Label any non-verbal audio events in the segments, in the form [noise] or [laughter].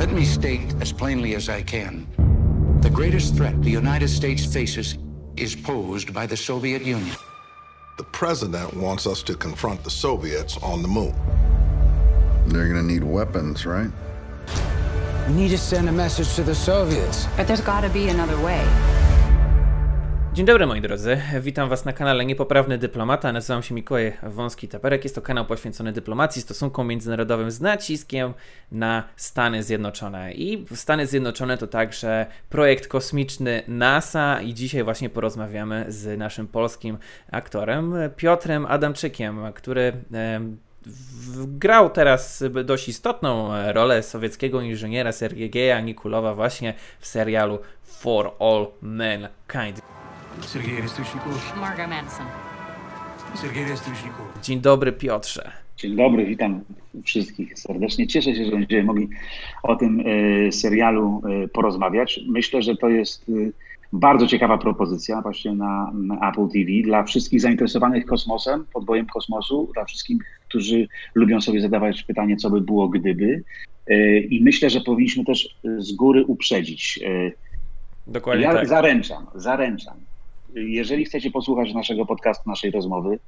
Let me state as plainly as I can the greatest threat the United States faces is posed by the Soviet Union. The president wants us to confront the Soviets on the moon. They're gonna need weapons, right? We need to send a message to the Soviets. But there's gotta be another way. Dzień dobry moi drodzy, witam was na kanale Niepoprawny Dyplomata, nazywam się Mikołaj Wąski-Taperek, jest to kanał poświęcony dyplomacji, stosunkom międzynarodowym z naciskiem na Stany Zjednoczone. I Stany Zjednoczone to także projekt kosmiczny NASA i dzisiaj właśnie porozmawiamy z naszym polskim aktorem Piotrem Adamczykiem, który... E, grał teraz dość istotną rolę sowieckiego inżyniera Sergieja Nikulowa właśnie w serialu For All Mankind. Sergiej Restuśników. Margot Madison. Sergiej Restuśników. Dzień dobry Piotrze. Dzień dobry, witam wszystkich serdecznie. Cieszę się, że będziemy mogli o tym e, serialu e, porozmawiać. Myślę, że to jest e, bardzo ciekawa propozycja właśnie na, na Apple TV dla wszystkich zainteresowanych kosmosem, podbojem kosmosu, dla wszystkich, którzy lubią sobie zadawać pytanie, co by było gdyby. I myślę, że powinniśmy też z góry uprzedzić. Dokładnie ja tak. zaręczam, zaręczam. Jeżeli chcecie posłuchać naszego podcastu, naszej rozmowy,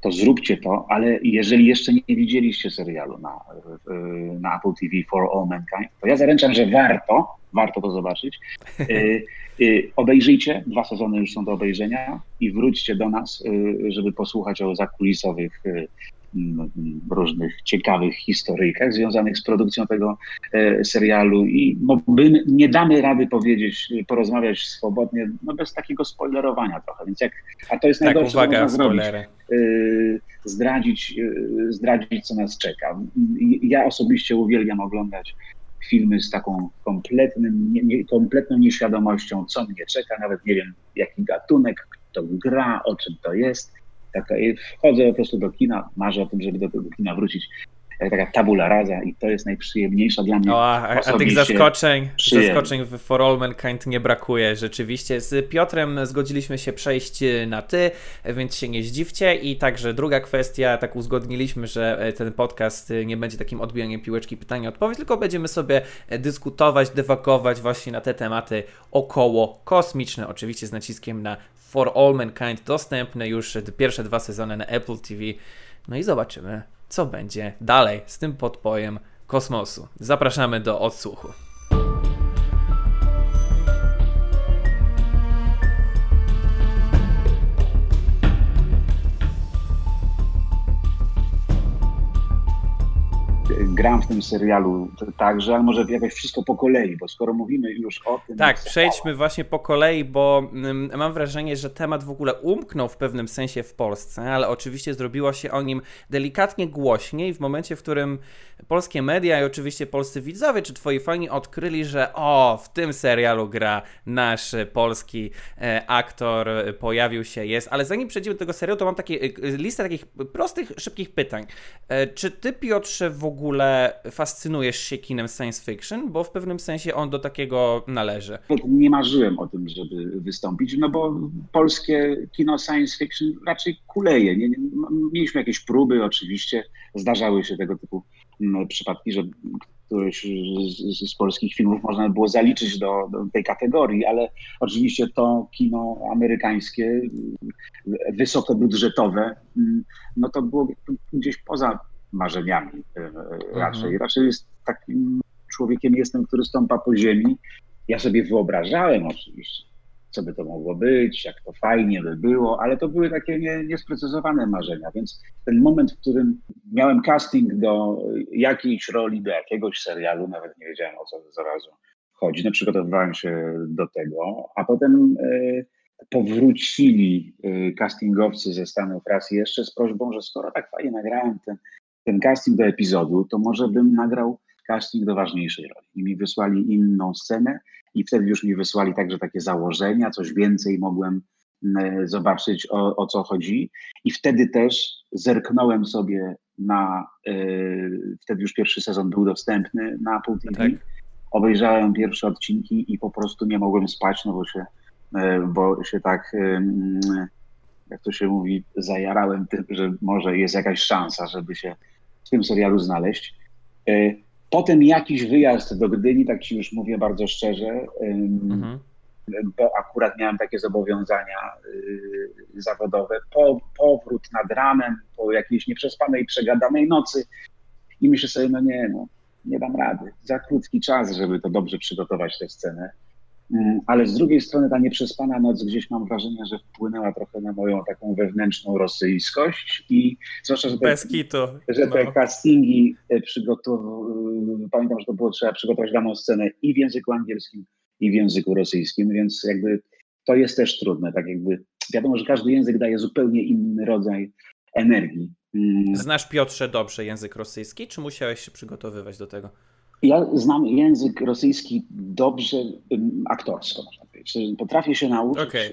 to zróbcie to, ale jeżeli jeszcze nie widzieliście serialu na, na Apple TV For All Mankind, to ja zaręczam, że warto, warto to zobaczyć. [laughs] Y, y, obejrzyjcie, dwa sezony już są do obejrzenia i wróćcie do nas, y, żeby posłuchać o zakulisowych różnych ciekawych historyjkach związanych z produkcją tego e, serialu i no, my nie damy rady powiedzieć, porozmawiać swobodnie, no bez takiego spoilerowania trochę, więc jak, a to jest tak, najgorsze, uwaga, co można spoilery. zrobić, zdradzić, zdradzić, co nas czeka. Ja osobiście uwielbiam oglądać filmy z taką kompletnym, nie, nie, kompletną nieświadomością, co mnie czeka, nawet nie wiem jaki gatunek, kto gra, o czym to jest taka, wchodzę po prostu do kina, marzę o tym, żeby do tego kina wrócić. Taka tabula rasa i to jest najprzyjemniejsza dla mnie. O, a, a tych zaskoczeń, zaskoczeń w For All Mankind nie brakuje rzeczywiście. Z Piotrem zgodziliśmy się przejść na ty, więc się nie zdziwcie. I także druga kwestia, tak uzgodniliśmy, że ten podcast nie będzie takim odbijaniem piłeczki pytania-odpowiedź, tylko będziemy sobie dyskutować, dewagować właśnie na te tematy około kosmiczne, oczywiście z naciskiem na For All Mankind, dostępne już pierwsze dwa sezony na Apple TV. No i zobaczymy, co będzie dalej z tym podpojem kosmosu. Zapraszamy do odsłuchu. Gram w tym serialu także, ale może jakoś wszystko po kolei, bo skoro mówimy już o tym... Tak, przejdźmy właśnie po kolei, bo mm, mam wrażenie, że temat w ogóle umknął w pewnym sensie w Polsce, ale oczywiście zrobiło się o nim delikatnie głośniej w momencie, w którym polskie media i oczywiście polscy widzowie czy twoi fani odkryli, że o, w tym serialu gra nasz polski e, aktor, pojawił się, jest, ale zanim przejdziemy do tego serialu, to mam takie e, listę takich prostych, szybkich pytań. E, czy ty, Piotrze, w ogóle fascynujesz się kinem science fiction, bo w pewnym sensie on do takiego należy? Nie marzyłem o tym, żeby wystąpić, no bo polskie kino science fiction raczej kuleje. Nie, nie, mieliśmy jakieś próby, oczywiście, zdarzały się tego typu przypadki, że któryś z, z, polskich filmów można było zaliczyć do, do, tej kategorii, ale oczywiście to kino amerykańskie, wysokobudżetowe, no to było gdzieś poza marzeniami e, raczej. Mhm. Raczej jest takim człowiekiem jestem, który stąpa po ziemi. Ja sobie wyobrażałem oczywiście, co by to mogło być, jak to fajnie by było, ale to były takie nie, niesprecyzowane marzenia, więc ten moment, w którym miałem casting do jakiejś roli, do jakiegoś serialu, nawet nie wiedziałem o co zaraz chodzi, no przygotowywałem się do tego, a potem e, powrócili e, castingowcy ze Stanów raz jeszcze z prośbą, że skoro tak fajnie nagrałem ten, ten casting do epizodu, to może bym nagrał casting do ważniejszej roli. I mi wysłali inną scenę i wtedy już mi wysłali także takie założenia, coś więcej mogłem mm, zobaczyć o, o co chodzi. I wtedy też zerknąłem sobie na, yy, wtedy już pierwszy sezon był dostępny na Apple TV. Tak. Obejrzałem pierwsze odcinki i po prostu nie mogłem spać, no bo się, yy, bo się tak, yy, jak to się mówi, zajarałem tym, że może jest jakaś szansa, żeby się w tym serialu znaleźć. Potem jakiś wyjazd do Gdyni, tak ci już mówię bardzo szczerze, mhm. bo akurat miałem takie zobowiązania y, zawodowe. Po, powrót nad ranem, po jakiejś nieprzespanej, przegadanej nocy i myślę sobie, no nie, no, nie dam rady. Za krótki czas, żeby to dobrze przygotować tę scenę. Mm, ale z drugiej strony ta nieprzespana noc gdzieś mam wrażenie, że wpłynęła trochę na moją taką wewnętrzną rosyjskość i zwłaszcza, że te, Bez kitu. Że te no. castingi e, przygotow- pamiętam, że to było trzeba przygotować daną scenę i w języku angielskim i w języku rosyjskim, więc jakby to jest też trudne, tak jakby wiadomo, że każdy język daje zupełnie inny rodzaj energii. Mm. Znasz Piotrze dobrze język rosyjski, czy musiałeś się przygotowywać do tego? Ja znam język rosyjski dobrze aktorsko, można powiedzieć. Potrafię się nauczyć okay.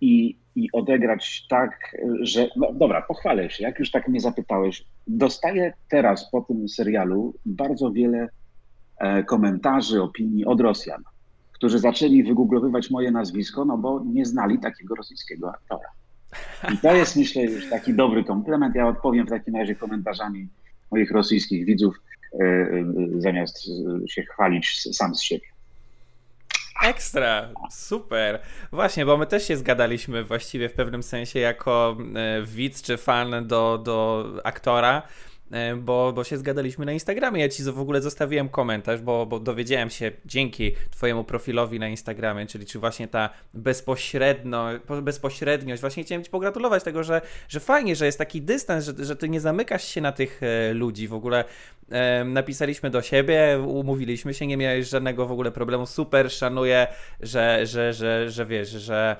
i, i odegrać tak, że. No dobra, pochwalę się, jak już tak mnie zapytałeś. Dostaję teraz po tym serialu bardzo wiele e, komentarzy, opinii od Rosjan, którzy zaczęli wygooglowywać moje nazwisko, no bo nie znali takiego rosyjskiego aktora. I to jest, myślę, już taki dobry komplement. Ja odpowiem w takim razie komentarzami moich rosyjskich widzów E, e, zamiast się chwalić sam z siebie. Ekstra, super. Właśnie, bo my też się zgadaliśmy właściwie w pewnym sensie jako e, widz czy fan do, do aktora, bo, bo się zgadaliśmy na Instagramie. Ja ci w ogóle zostawiłem komentarz, bo, bo dowiedziałem się dzięki Twojemu profilowi na Instagramie, czyli czy właśnie ta bezpośrednio, bezpośredniość. Właśnie chciałem Ci pogratulować tego, że, że fajnie, że jest taki dystans, że, że Ty nie zamykasz się na tych e, ludzi. W ogóle e, napisaliśmy do siebie, umówiliśmy się, nie miałeś żadnego w ogóle problemu. Super, szanuję, że, że, że, że wiesz, że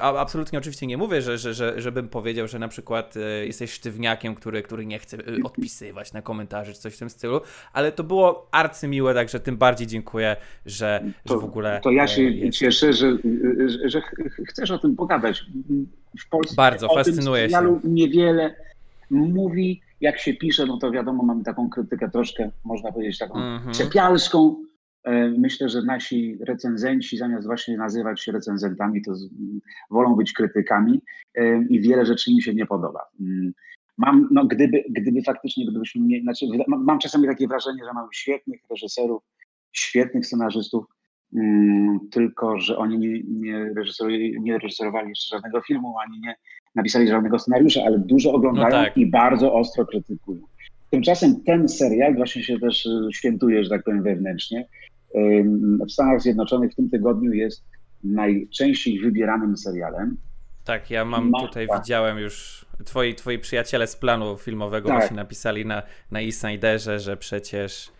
Absolutnie oczywiście nie mówię, że, że, że, żebym powiedział, że na przykład e, jesteś sztywniakiem, który, który nie chce e, odpisywać na komentarze czy coś w tym stylu, ale to było arcymiłe, także tym bardziej dziękuję, że, to, że w ogóle. To ja się jest... cieszę, że, że, że chcesz o tym pogadać. W Polsce Bardzo fascynuje się. niewiele mówi, jak się pisze, no to wiadomo, mamy taką krytykę troszkę, można powiedzieć, taką mm -hmm. czepialską E, myślę, że nasi recenzenci, zamiast właśnie nazywać się recenzentami, to wolą być krytykami e, i wiele rzeczy im się nie podoba. Mm, mam, no, gdyby, gdyby faktycznie, gdybyśmy mieli, znaczy, mam czasami takie wrażenie, że mamy świetnych reżyserów, świetnych scenarzystów, mm, tylko że oni nie, nie, reżyserowali, nie reżyserowali jeszcze żadnego filmu, ani nie napisali żadnego scenariusza, ale dużo oglądają no tak. i bardzo ostro krytykują. Tymczasem ten serial właśnie się też e, świętuje, że tak powiem, wewnętrznie w Stanach Zjednoczonych w tym tygodniu jest najczęściej wybieranym serialem. Tak, ja mam tutaj, tak. widziałem już, twoi, twoi przyjaciele z planu filmowego tak. właśnie napisali na, na e że przecież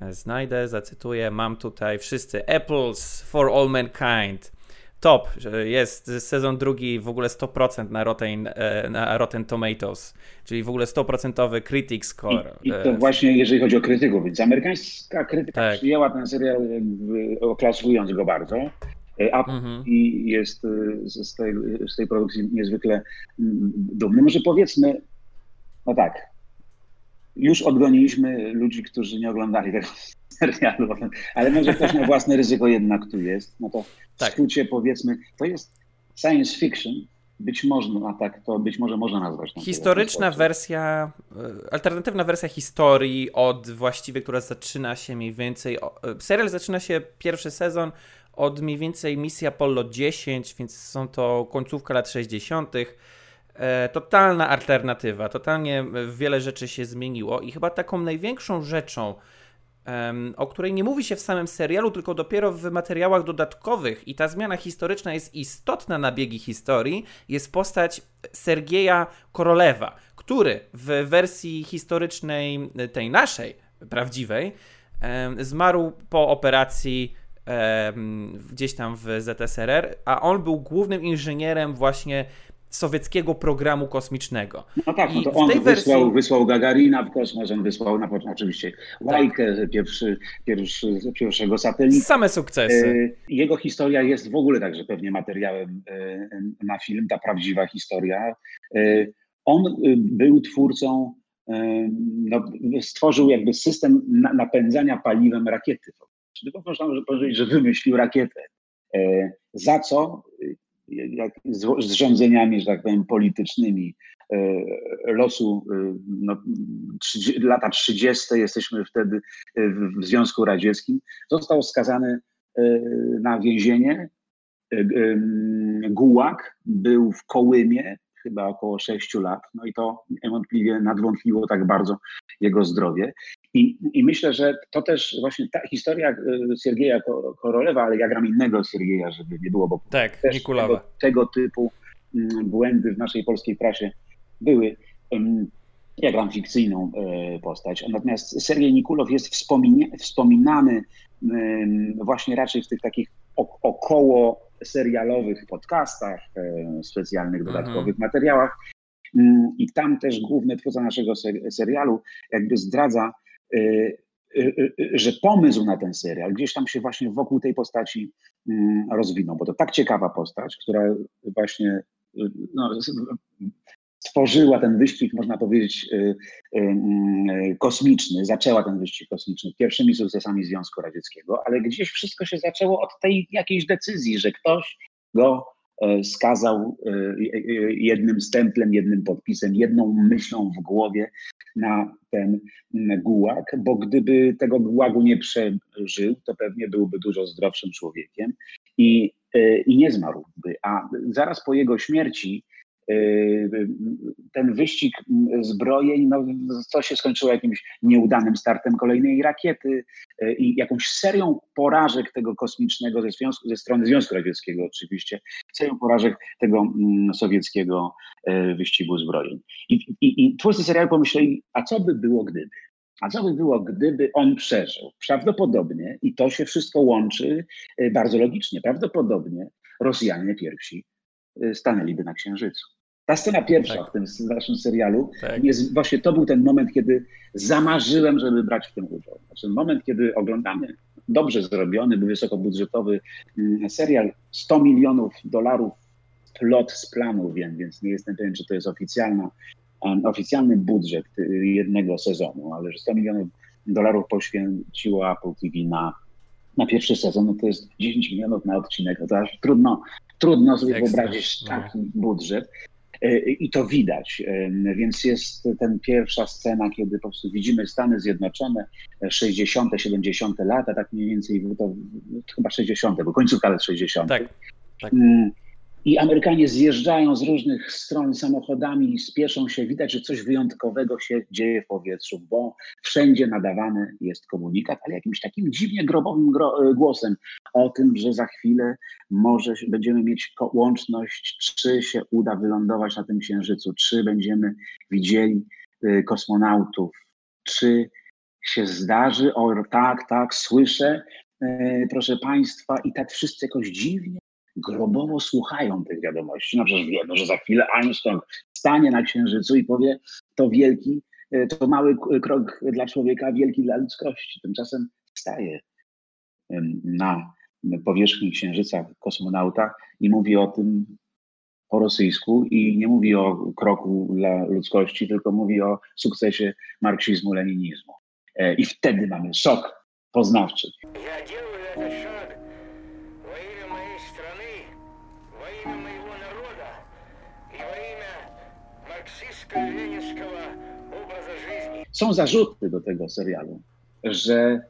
e, znajdę, zacytuję, mam tutaj wszyscy Apples for All Mankind, top, jest sezon drugi w ogóle 100% na Rotten, e, na Rotten Tomatoes, czyli w ogóle 100% critic score. I, I, to właśnie jeżeli chodzi o krytyków, więc amerykańska krytyka tak. przyjęła ten serial oklaskowując go bardzo. E, a mhm. i jest e, z tej, z tej produkcji niezwykle mm, dumny. Może powiedzmy, no tak, już odgoniliśmy ludzi, którzy nie oglądali tego serialu, ale może ktoś na własne ryzyko jednak tu jest, no to tak. w skrócie powiedzmy, to jest science fiction, być może, a tak to być może można nazwać. Historyczna wersja, e, alternatywna wersja historii od właściwie, która zaczyna się mniej więcej, e, serial zaczyna się pierwszy sezon od mniej więcej misji Apollo 10, więc są to końcówka lat 60. E, totalna alternatywa, totalnie wiele rzeczy się zmieniło i chyba taką największą rzeczą, o której nie mówi się w samym serialu, tylko dopiero w materiałach dodatkowych, i ta zmiana historyczna jest istotna na biegi historii, jest postać Sergieja Korolewa, który w wersji historycznej, tej naszej, prawdziwej, zmarł po operacji gdzieś tam w ZSRR, a on był głównym inżynierem właśnie sowieckiego programu kosmicznego. No tak, no to on wysłał, wersji... wysłał Gagarina w kosmos, on wysłał na początku oczywiście Łajkę, tak. pierwszy, pierwszy, pierwszego satelity. Same sukcesy. E, jego historia jest w ogóle także pewnie materiałem e, na film, ta prawdziwa historia. E, on był twórcą, no, stworzył jakby system napędzania paliwem rakiety. Czyli można powiedzieć, że wymyślił rakietę. Za co jak, z, z rządzeniami, że tak powiem, politycznymi losu no, 30, lata 30. jesteśmy wtedy w Związku Radzieckim, został skazany na więzienie. Gułak był w Kołymie, chyba około 6 lat, no i to niewątpliwie nadwątliło tak bardzo jego zdrowie. I, I, myślę, że to też właśnie ta historia Siergieja Korolewa, ale ja gram innego Siergieja, żeby nie było, bo tak, też tego, tego typu błędy w naszej polskiej prasie były. Ja gram fikcyjną e, postać, natomiast Sergiej Nikulow jest wspominany właśnie raczej w tych takich około serialowych podcastach, e, specjalnych mhm. dodatkowych mhm. materiałach. Mm, I tam też główny twórca naszego serialu jakby zdradza, e, że pomysł na ten serial gdzieś tam się właśnie wokół tej postaci mm, rozwinął, bo to tak ciekawa postać, która właśnie no, stworzyła ten wyścig, można powiedzieć, y, y, y, kosmiczny, zaczęła ten wyścig kosmiczny pierwszymi sukcesami Związku Radzieckiego, ale gdzieś wszystko się zaczęło od tej jakiejś decyzji, że ktoś go skazał e, jednym stemplem, jednym podpisem, jedną myślą w głowie na ten gułag, bo gdyby tego gułagu nie przeżył, to pewnie byłby dużo zdrowszym człowiekiem i, e, i nie zmarłby. A zaraz po jego śmierci ten wyścig zbrojeń, no, co się skończyło jakimś nieudanym startem kolejnej rakiety yy, i jakąś serią porażek tego kosmicznego ze, związku, ze strony Związku Radzieckiego oczywiście, serią porażek tego mm, sowieckiego wyścigu zbrojeń. I, i, i twórcy serialu pomyśleli, a co by było gdyby? A co by było, gdyby on przeżył? Prawdopodobnie, i to się wszystko łączy bardzo logicznie, prawdopodobnie Rosjanie pierwsi stanęliby na Księżycu. Ta scena pierwsza tak. w tym naszym serialu, tak. jest, właśnie to był ten moment, kiedy zamarzyłem, żeby brać w tym udział. Znaczy moment, kiedy oglądamy dobrze zrobiony, wysokobudżetowy mm, serial, 100 milionów dolarów plot z planu, wiem, więc nie jestem pewien, czy to jest oficjalna, oficjalny budżet y, jednego sezonu, ale że 100 milionów dolarów poświęciło Apple TV na, na pierwszy sezon, no to jest 10 milionów na odcinek, no to aż trudno, trudno sobie Ekstra. wyobrazić no. taki no. budżet. E, I to widać. E, więc jest ten pierwsza scena, kiedy po prostu widzimy Stany Zjednoczone, 60., 70. lata, tak mniej więcej, to, chyba 60., bo końcówka lat 60. Tak, tak. I Amerykanie zjeżdżają z różnych stron samochodami, spieszą się, widać, że coś wyjątkowego się dzieje w powietrzu, bo wszędzie nadawany jest komunikat, ale jakimś takim dziwnie grobowym gro głosem o tym, że za chwilę może będziemy mieć łączność, czy się uda wylądować na tym księżycu, czy będziemy widzieli y, kosmonautów, czy się zdarzy, o tak, tak, słyszę, y, proszę Państwa, i tak wszyscy jakoś dziwnie grobowo słuchają tych wiadomości. No przecież wiemy, że za chwilę Einstein stanie na Księżycu i powie, to wielki, e, to mały krok dla człowieka, wielki dla ludzkości. Tymczasem staje na powierzchni Księżyca kosmonauta i mówi o tym po rosyjsku i nie mówi o kroku dla ludzkości, tylko mówi o sukcesie marksizmu, leninizmu. E, I wtedy mamy szok poznawczy. Są zarzuty do tego serialu, że,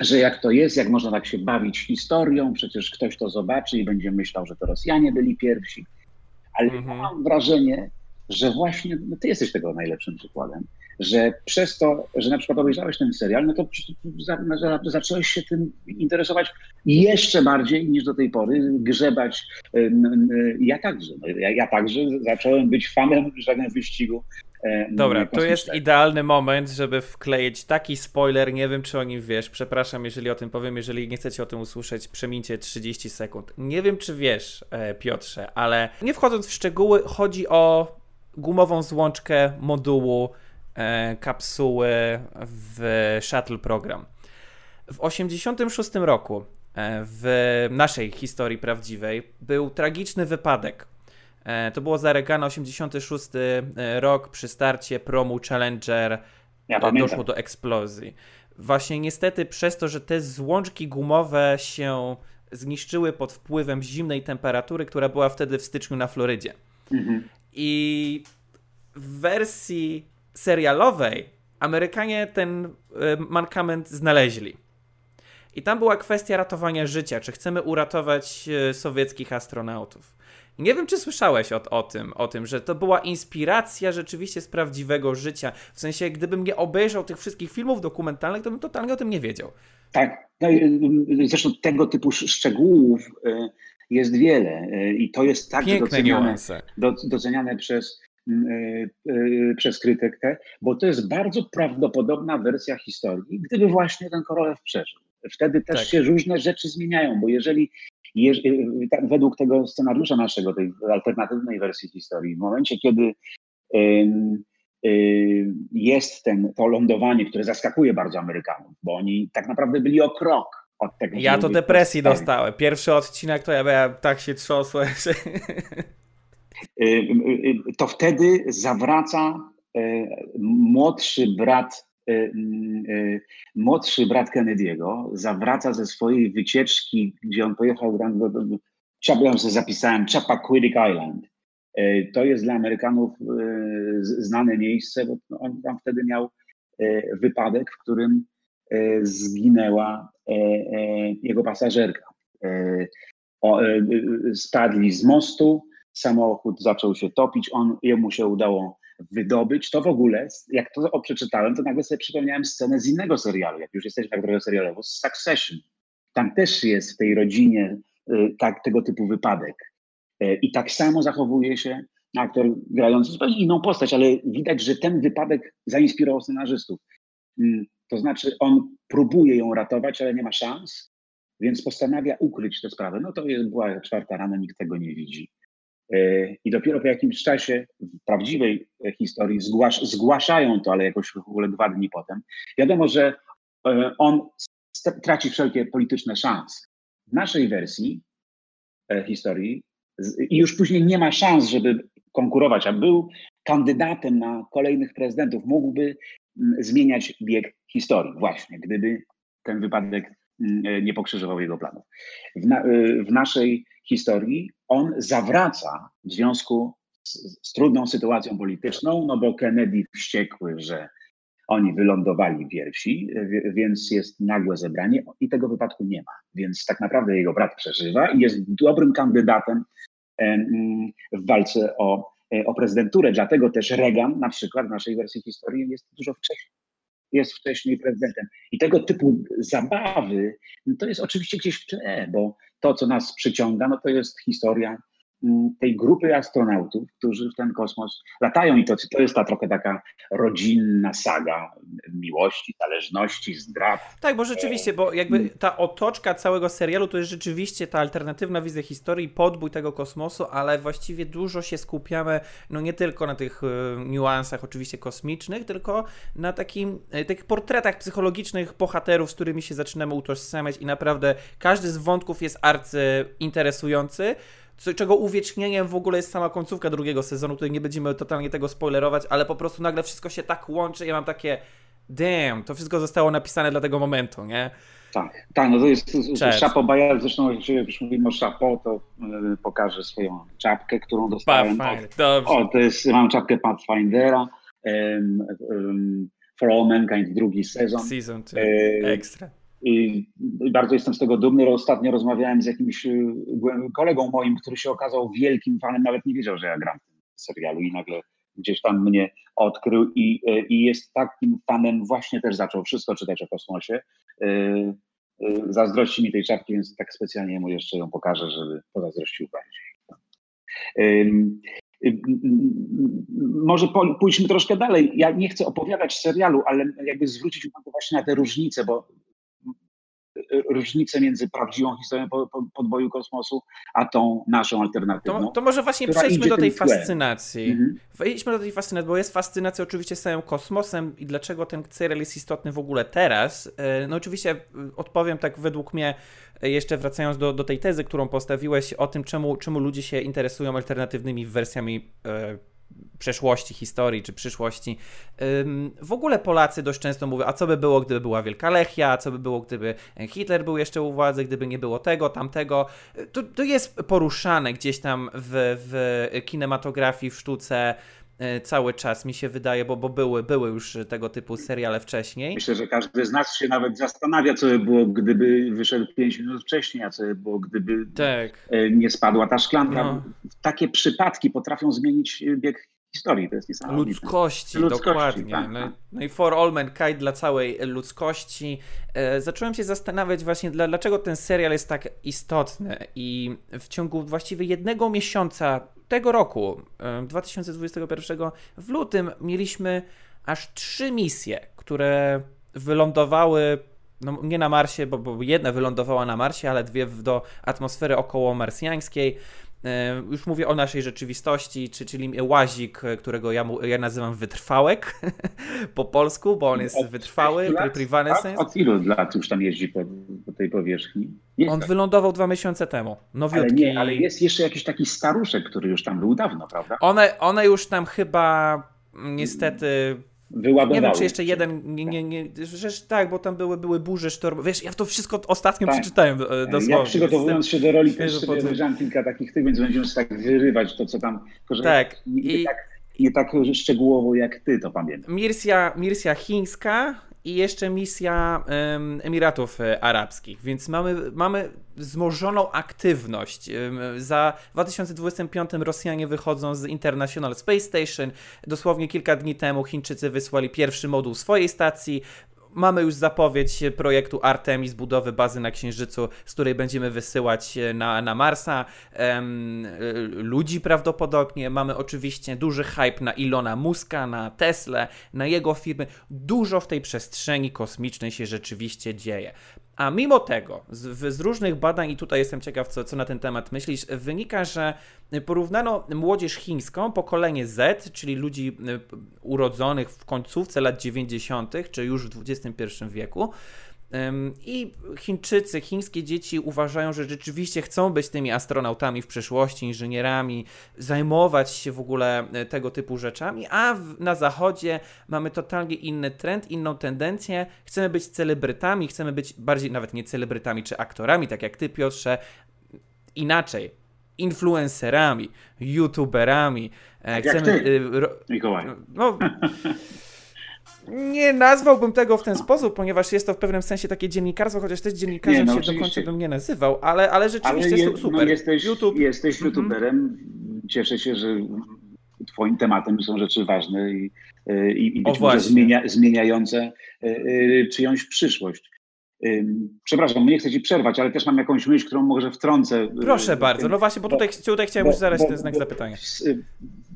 że jak to jest, jak można tak się bawić historią, przecież ktoś to zobaczy i będzie myślał, że to Rosjanie byli pierwsi. Ale mhm. mam wrażenie, że właśnie no ty jesteś tego najlepszym przykładem, że przez to, że na przykład obejrzałeś ten serial, no to zacząłeś się tym interesować jeszcze bardziej niż do tej pory, grzebać. Ja także. No, ja, ja także zacząłem być fanem żadnego wyścigu. Dobra, to jest idealny moment, żeby wkleić taki spoiler, nie wiem czy o nim wiesz, przepraszam jeżeli o tym powiem, jeżeli nie chcecie o tym usłyszeć, przemincie 30 sekund. Nie wiem czy wiesz, e, Piotrze, ale nie wchodząc w szczegóły, chodzi o gumową złączkę modułu e, kapsuły w Shuttle Program. W 1986 roku e, w naszej historii prawdziwej był tragiczny wypadek. E, to było za Reagana 86 e, rok przy starcie promu Challenger ja doszło do eksplozji. Właśnie niestety przez to, że te złączki gumowe się zniszczyły pod wpływem zimnej temperatury, która była wtedy w styczniu na Florydzie. Mhm. I w wersji serialowej Amerykanie ten e, mankament znaleźli. I tam była kwestia ratowania życia. Czy chcemy uratować e, sowieckich astronautów? Nie wiem, czy słyszałeś o, o, tym, o tym, że to była inspiracja rzeczywiście z prawdziwego życia. W sensie, gdybym nie obejrzał tych wszystkich filmów dokumentalnych, to bym totalnie o tym nie wiedział. Tak. No, zresztą tego typu szczegółów e, jest wiele i to jest także doceniane, do, doceniane przez, przez krytykę, bo to jest bardzo prawdopodobna wersja historii, gdyby właśnie ten Korolew przeżył. Wtedy też tak. się różne rzeczy zmieniają, bo jeżeli tak, według tego scenariusza naszego, tej alternatywnej wersji historii, w momencie, kiedy jest ten, to lądowanie, które zaskakuje bardzo Amerykanów, bo oni tak naprawdę byli o krok od tego. Ja to depresji dostałem. Pierwszy odcinek to ja byłem, tak się trzosłem. [laughs] To wtedy zawraca e, młodszy brat Y, y, młodszy brat Kennedy'ego zawraca ze swojej wycieczki, gdzie on pojechał, ja sobie zapisałem, Chappaquiddick Island. Y, to jest dla Amerykanów znane miejsce, bo on tam wtedy miał wypadek, w którym zginęła jego pasażerka. Spadli z mostu, samochód zaczął się topić, on, jemu się udało wydobyć, to w ogóle, jak to przeczytałem, to nagle sobie przypomniałem scenę z innego serialu, jak już jesteśmy tak trochę serialowo, z Succession. Tam też jest w tej rodzinie y, tak, tego typu wypadek. Y, I tak samo zachowuje się aktor grający zupełnie inną postać, ale widać, że ten wypadek zainspirował scenarzystów. Mm, to znaczy, on próbuje ją ratować, ale nie ma szans, więc postanawia ukryć tę sprawę. No to jest, była czwarta rano, nikt tego nie widzi. E, I dopiero po jakimś czasie w prawdziwej historii zgłasz, zgłaszają to, ale jakoś w ogóle dwa dni potem. Wiadomo, że e, on traci wszelkie polityczne szanse. W naszej wersji e, historii i już później nie ma szans, żeby konkurować, a był kandydatem na kolejnych prezydentów, mógłby zmieniać bieg historii, właśnie, gdyby ten wypadek nie pokrzyżował jego planów. W, na, w naszej historii on zawraca w związku z, z, trudną sytuacją polityczną, no bo Kennedy wściekły, że oni wylądowali pierwsi, więc jest nagłe zebranie i tego wypadku nie ma. Więc tak naprawdę jego brat przeżywa i jest dobrym kandydatem w walce o, e, o prezydenturę. Dlatego też Reagan na przykład w naszej wersji historii jest dużo wcześniej jest wcześniej prezydentem. I tego typu zabawy no to jest oczywiście gdzieś w tle, bo to, co nas przyciąga, no to jest historia tej grupy astronautów, którzy w ten kosmos latają i to, to jest ta trochę taka rodzinna saga miłości, zależności, zdrad. Tak, bo rzeczywiście, bo jakby mm. ta otoczka całego serialu to jest rzeczywiście ta alternatywna wizja historii, podbój tego kosmosu, ale właściwie dużo się skupiamy, no nie tylko na tych y, niuansach oczywiście kosmicznych, tylko na takim, y, takich portretach psychologicznych bohaterów, z którymi się zaczynamy utożsamiać i naprawdę każdy z wątków jest arcy interesujący czego uwiecznieniem w ogóle jest sama końcówka drugiego sezonu, tutaj nie będziemy totalnie tego spoilerować, ale po prostu nagle wszystko się tak łączy, ja mam takie damn, to wszystko zostało napisane dla tego momentu, nie? Tak, tak, no to jest Chapo Bayer, zresztą już mówimy o Chapo, to y, pokażę swoją czapkę, którą dostałem. Pathfinder, o, to jest, mam czapkę Pathfindera, um, um, For All Mankind drugi sezon. Season 2, e, ekstra. I bardzo jestem z tego dumny. Ostatnio rozmawiałem z jakimś y, kolegą moim, który się okazał wielkim fanem, nawet nie wiedział, że ja gram w tym serialu i nagle gdzieś tam mnie odkrył i, y, i jest takim fanem, właśnie też zaczął wszystko czytać o kosmosie. Y, zazdrości mi tej czapki, więc tak specjalnie mu jeszcze ją pokażę, żeby pozazdrościł bardziej. Może pójdźmy troszkę dalej. Ja nie chcę opowiadać serialu, ale jakby zwrócić uwagę właśnie na te różnice, bo różnicę między prawdziwą historią podboju kosmosu, a tą naszą alternatywną. To, to może właśnie przejdźmy do tej fascynacji. Mhm. Wejdźmy do tej fascynacji, bo jest fascynacja oczywiście z całym kosmosem i dlaczego ten serial jest istotny w ogóle teraz. E, no oczywiście e, odpowiem tak według mnie, e, jeszcze wracając do, do tej tezy, którą postawiłeś o tym, czemu, czemu ludzie się interesują alternatywnymi wersjami przeszłości historii czy przyszłości. W ogóle Polacy dość często mówią, a co by było, gdyby była Wielka Lechia, a co by było, gdyby Hitler był jeszcze u władzy, gdyby nie było tego, tamtego. To, to jest poruszane gdzieś tam w, w kinematografii, w sztuce, cały czas, mi się wydaje, bo, bo były, były już tego typu seriale wcześniej. Myślę, że każdy z nas się nawet zastanawia, co by było, gdyby wyszedł 5 minut wcześniej, a co by było, gdyby tak. E, nie spadła ta szklanka. No. Takie przypadki potrafią zmienić bieg historii, to jest niesamowite. Ludzkości, ludzkości dokładnie. Tak, no, tak. no, i For All Mankind dla całej ludzkości. E, zacząłem się zastanawiać właśnie, dla, dlaczego ten serial jest tak istotny i w ciągu właściwie jednego miesiąca tego roku, 2021, w lutym mieliśmy aż trzy misje, które wylądowały no nie na Marsie, bo, bo jedna wylądowała na Marsie, ale dwie do atmosfery około marsjańskiej. E, już mówię o naszej rzeczywistości, czy, czyli łazik, którego ja, ja nazywam wytrwałek [laughs] po polsku, bo on jest od wytrwały, privanescence. Od ilu lat już tam jeździ po, po tej powierzchni? Jest on tak. wylądował dwa miesiące temu, nowiutki. Ale, nie, ale jest jeszcze jakiś taki staruszek, który już tam był dawno, prawda? One, one już tam chyba niestety wyładowały. Nie wiem, czy jeszcze jeden, nie, nie, nie, tak, bo tam były, były burze, sztormy. Wiesz, ja to wszystko ostatnio tak. przeczytałem e, dosłownie. Ja przygotowując się do roli też sobie wyjrzałem kilka takich tych, więc będziemy się tak wyrywać to, co tam... Tylko, tak. Nie, I... tak. Nie tak szczegółowo jak ty to pamiętam. Mirsia, Mirsia chińska, i jeszcze misja Emiratów e, Arabskich, więc mamy, mamy wzmożoną aktywność. Za 2025 Rosjanie wychodzą z International Space Station. Dosłownie kilka dni temu Chińczycy wysłali pierwszy moduł swojej stacji. Mamy już zapowiedź projektu Artemis, budowy bazy na Księżycu, z której będziemy wysyłać na, na Marsa um, ludzi prawdopodobnie. Mamy oczywiście duży hype na Ilona Muska, na Tesla, na jego firmy. Dużo w tej przestrzeni kosmicznej się rzeczywiście dzieje. A mimo tego, z, z, różnych badań, i tutaj jestem ciekaw, co, co na ten temat myślisz, wynika, że porównano młodzież chińską, pokolenie Z, czyli ludzi y, urodzonych w końcówce lat 90., czy już w XXI wieku, i Chińczycy, chińskie dzieci uważają, że rzeczywiście chcą być tymi astronautami w przyszłości, inżynierami, zajmować się w ogóle e, tego typu rzeczami, a na zachodzie mamy totalnie inny trend, inną tendencję. Chcemy być celebrytami, chcemy być bardziej nawet nie celebrytami czy aktorami, tak jak ty, Piotrze, inaczej. Influencerami, youtuberami. E, tak chcemy. Jak ty, Mikołaj. No, [laughs] Nie nazwałbym tego w ten sposób, ponieważ jest to w pewnym sensie takie dziennikarstwo, chociaż też dziennikarzem nie, no, się do końca bym nie nazywał, ale, ale rzeczywiście ale je, super. No jesteś, YouTube. jesteś mhm. youtuberem, cieszę się, że twoim tematem są rzeczy ważne i, i, i być o, może zmienia, zmieniające y, y, czyjąś przyszłość. Przepraszam, nie chcę ci przerwać, ale też mam jakąś myśl, którą może wtrącę. Proszę bardzo, no właśnie, bo tutaj, tutaj chciałem już zaraz ten znak zapytania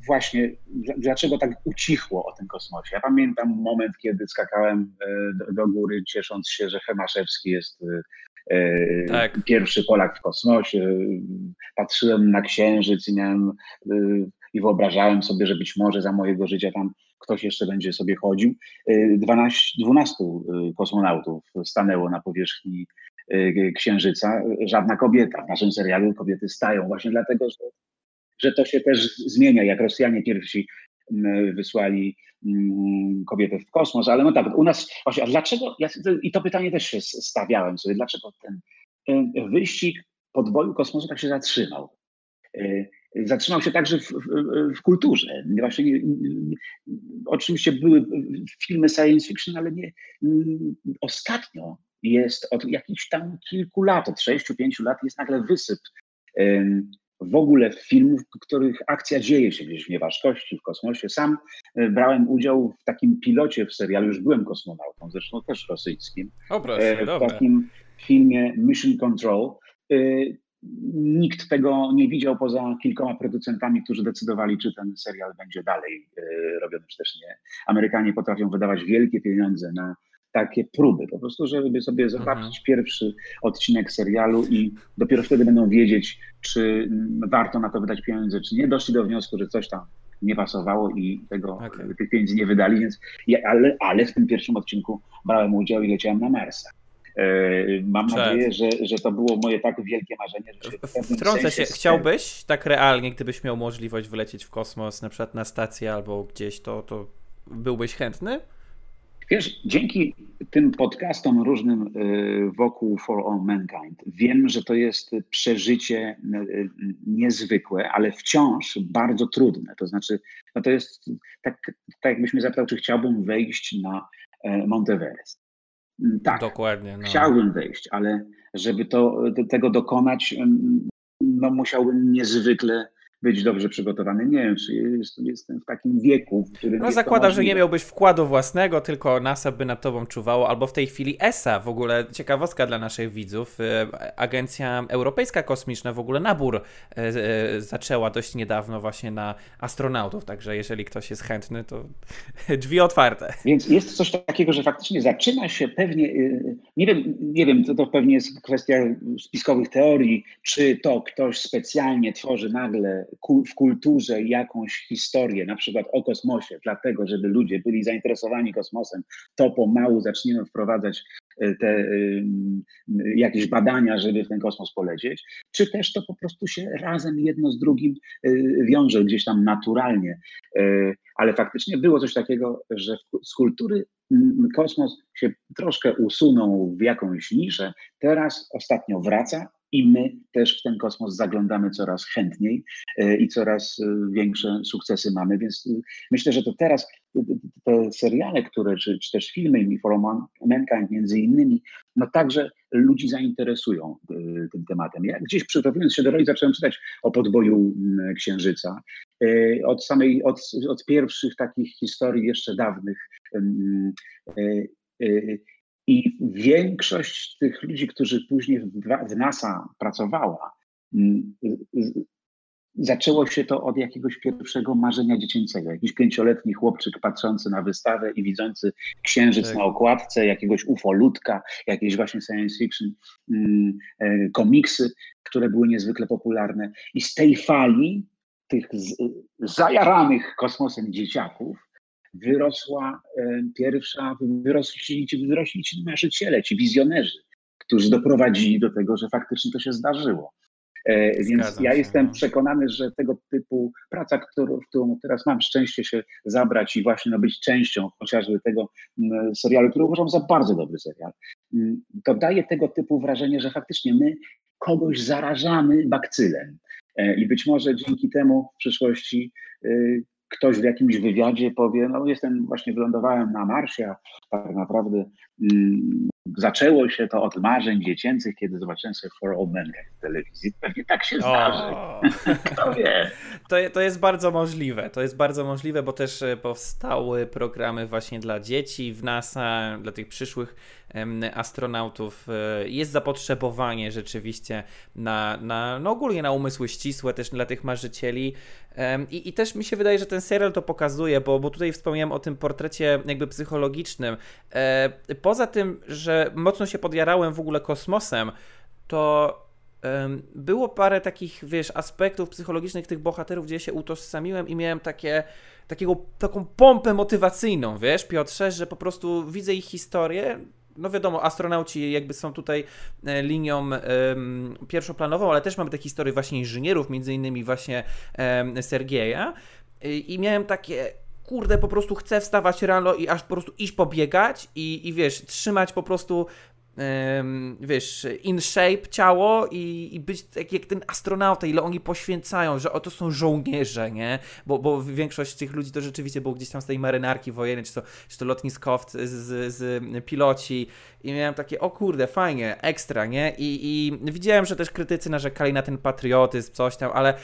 właśnie, dlaczego tak ucichło o tym kosmosie. Ja pamiętam moment, kiedy skakałem e, do, do góry, ciesząc się, że Hemaszewski jest e, e, tak. pierwszy Polak w kosmosie. Patrzyłem na księżyc i miałem i wyobrażałem sobie, że być może za mojego życia tam ktoś jeszcze będzie sobie chodził. 12, 12 kosmonautów stanęło na powierzchni Księżyca. Żadna kobieta. W naszym serialu kobiety stają właśnie dlatego, że że to się też zmienia, jak Rosjanie pierwsi mm, wysłali mm, kobietę w kosmos, ale no tak, u nas właśnie, a dlaczego, ja, i to pytanie też się stawiałem sobie, dlaczego ten, wyścig podboju kosmosu tak się zatrzymał? E, zatrzymał się także w, w, w kulturze. Właśnie, oczywiście były filmy science fiction, ale nie, ostatnio jest od jakichś tam kilku lat, od sześciu, pięciu lat jest nagle wysyp w ogóle filmów, w których akcja dzieje się gdzieś w nieważkości, w kosmosie. Sam e, brałem udział w takim pilocie w serialu, już byłem kosmonautą, zresztą też rosyjskim. O proszę, e, w takim filmie Mission Control. E, nikt tego nie widział poza kilkoma producentami, którzy decydowali, czy ten serial będzie dalej robiony, czy też nie. Amerykanie potrafią wydawać wielkie pieniądze na takie próby, po prostu, żeby sobie zobaczyć pierwszy odcinek serialu i dopiero wtedy będą wiedzieć, czy warto na to wydać pieniądze, czy nie. Doszli do wniosku, że coś tam nie pasowało i tego, okay. tych pieniędzy nie wydali, więc ja, ale, ale w tym pierwszym odcinku brałem udział i leciałem na Marsa. Mam Przed. nadzieję, że, że to było moje tak wielkie marzenie, że się Wtrącę się, chciałbyś tak realnie, gdybyś miał możliwość wylecieć w kosmos, na przykład na stację albo gdzieś, to, to byłbyś chętny? Wiesz, dzięki tym podcastom różnym y, wokół For All Mankind wiem, że to jest przeżycie y, niezwykłe, ale wciąż bardzo trudne. To znaczy, no to jest tak, tak jakbyś mnie zapytał, czy chciałbym wejść na e, Monteverest. Mm, tak, Dokładnie, no. chciałbym wejść, ale żeby to, tego dokonać, mm, no musiałbym niezwykle być dobrze przygotowany. Nie wiem, czy jestem w takim wieku, w którym. No zakładam, że nie miałbyś wkładu własnego, tylko NASA by nad tobą czuwało, albo w tej chwili ESA, w ogóle ciekawostka dla naszych widzów. Y, Agencja Europejska Kosmiczna w ogóle nabór y, y, zaczęła dość niedawno właśnie na astronautów, także jeżeli ktoś jest chętny, to [laughs] drzwi otwarte. Więc jest coś takiego, że faktycznie zaczyna się pewnie, nie wiem, nie wiem to, to pewnie jest kwestia spiskowych teorii, czy to ktoś specjalnie tworzy nagle w kulturze jakąś historię, na przykład o kosmosie, dlatego, żeby ludzie byli zainteresowani kosmosem, to pomału zaczniemy wprowadzać e, te jakieś badania, żeby w ten kosmos polecieć, czy też to po prostu się razem jedno z drugim e, wiąże gdzieś tam naturalnie. E, ale faktycznie było coś takiego, że z kultury kosmos się troszkę usunął w jakąś niszę, teraz ostatnio wraca i my też w ten kosmos zaglądamy coraz chętniej e, i coraz e, większe sukcesy mamy, więc e, myślę, że to teraz te seriale, które, czy, czy też filmy For Mankind między innymi, no także ludzi zainteresują tym tematem. Ja gdzieś przygotowując się do roli zacząłem czytać o podboju Księżyca. Od samej, od, od pierwszych takich historii jeszcze dawnych i większość tych ludzi, którzy później w NASA pracowała, mm, zaczęło się to od jakiegoś pierwszego marzenia dziecięcego. Jakiś pięcioletni chłopczyk patrzący na wystawę i widzący księżyc tak. na okładce, jakiegoś ufolutka, jakieś właśnie science fiction mm, e, komiksy, które były niezwykle popularne. I z tej fali tych zajaranych kosmosem dzieciaków wyrosła e, pierwsza, wyrośli, wyrośli ci marzyciele, ci wizjonerzy, którzy doprowadzili do tego, że faktycznie to się zdarzyło. E, więc Zgadzam ja się, jestem no. przekonany, że tego typu praca, którą, którą teraz mam szczęście się zabrać i właśnie no, być częścią chociażby tego serialu, który uważam za bardzo dobry serial, to daje tego typu wrażenie, że faktycznie my kogoś zarażamy bakcylem. E, I być może dzięki temu w przyszłości ktoś w jakimś wywiadzie powie, no jestem, właśnie wylądowałem na Marsie, a tak naprawdę mm, zaczęło się to od marzeń dziecięcych, kiedy zobaczyłem sobie For All Men w telewizji. Pewnie tak się zdarzy. [laughs] Kto wie? To, to jest bardzo możliwe. To jest bardzo możliwe, bo też e, powstały programy właśnie dla dzieci w NASA, dla tych przyszłych astronautów. E, jest zapotrzebowanie rzeczywiście na, na no ogólnie na umysły ścisłe, też dla tych marzycieli. I, I też mi się wydaje, że ten serial to pokazuje, bo, bo tutaj wspomniałem o tym portrecie jakby psychologicznym. E, poza tym, że mocno się podjarałem w ogóle kosmosem, to było parę takich, wiesz, aspektów psychologicznych tych bohaterów, gdzie się utożsamiłem i miałem takie, takiego, taką pompę motywacyjną, wiesz, Piotrze, że po prostu widzę ich historię, no wiadomo, astronauci jakby są tutaj e, linią um, pierwszoplanową, ale też mamy te historie właśnie inżynierów, między innymi właśnie um, Sergieja. I, miałem takie kurde, po prostu chcę wstawać rano i aż po prostu iść pobiegać i, i wiesz, trzymać po prostu wiesz, in shape ciało i, i być tak jak ten astronauta, ile oni poświęcają, że oto są żołnierze, nie? Bo, bo większość tych ludzi to rzeczywiście było gdzieś tam z tej marynarki wojennej, czy to, czy to lotniskowcy, z, z, z piloci i miałem takie, o kurde, fajnie, ekstra, nie? I, i widziałem, że też krytycy narzekali na ten patriotyzm, coś tam, ale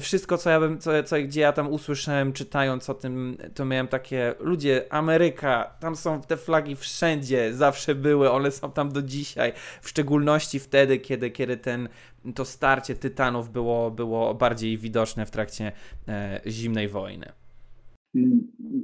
wszystko, co ja bym, co, co, gdzie ja tam usłyszałem, czytając o tym, to miałem takie, ludzie, Ameryka, tam są te flagi wszędzie, zawsze były, one są tam do dzisiaj, w szczególności wtedy, kiedy, kiedy ten, to starcie tytanów było, było bardziej widoczne w trakcie e, zimnej wojny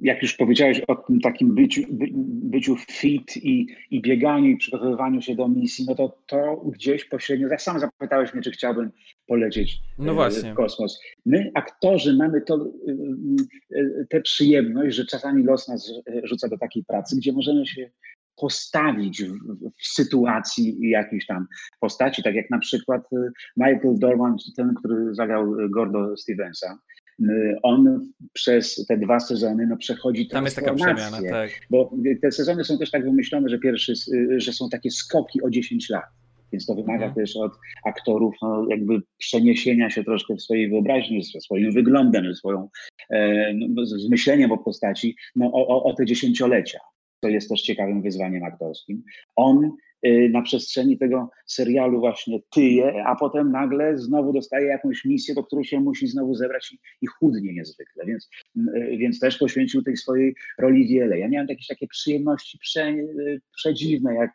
jak już powiedziałeś o tym takim byciu, by, byciu fit i, i bieganiu i przygotowywaniu się do misji, no to to gdzieś pośrednio, tak sam zapytałeś mnie, czy chciałbym polecieć no e, właśnie. w kosmos. My, aktorzy, mamy to, e, e, tę przyjemność, że czasami los nas rzuca do takiej pracy, gdzie możemy się postawić w, w, sytuacji jakiejś tam postaci, tak jak na przykład y, Michael Dorman, ten, który zagrał Gordo Stevensa. Y, on przez te dwa sezony no, przechodzi Tam jest taka przemiana, tak. Bo te sezony są też tak wymyślone, że pierwszy, że są takie skoki o 10 lat. Więc to wymaga mhm. też od aktorów no, jakby przeniesienia się troszkę w swojej wyobraźni, ze swoim wyglądem, ze swoją e, no, z myśleniem o postaci no, o, o te dziesięciolecia. To jest też ciekawym wyzwaniem aktorskim. On y, na przestrzeni tego serialu właśnie tyje, a potem nagle znowu dostaje jakąś misję, do której się musi znowu zebrać i, i chudnie niezwykle, więc, y, więc też poświęcił tej swojej roli wiele. Ja miałem jakieś takie przyjemności prze, y, przedziwne, jak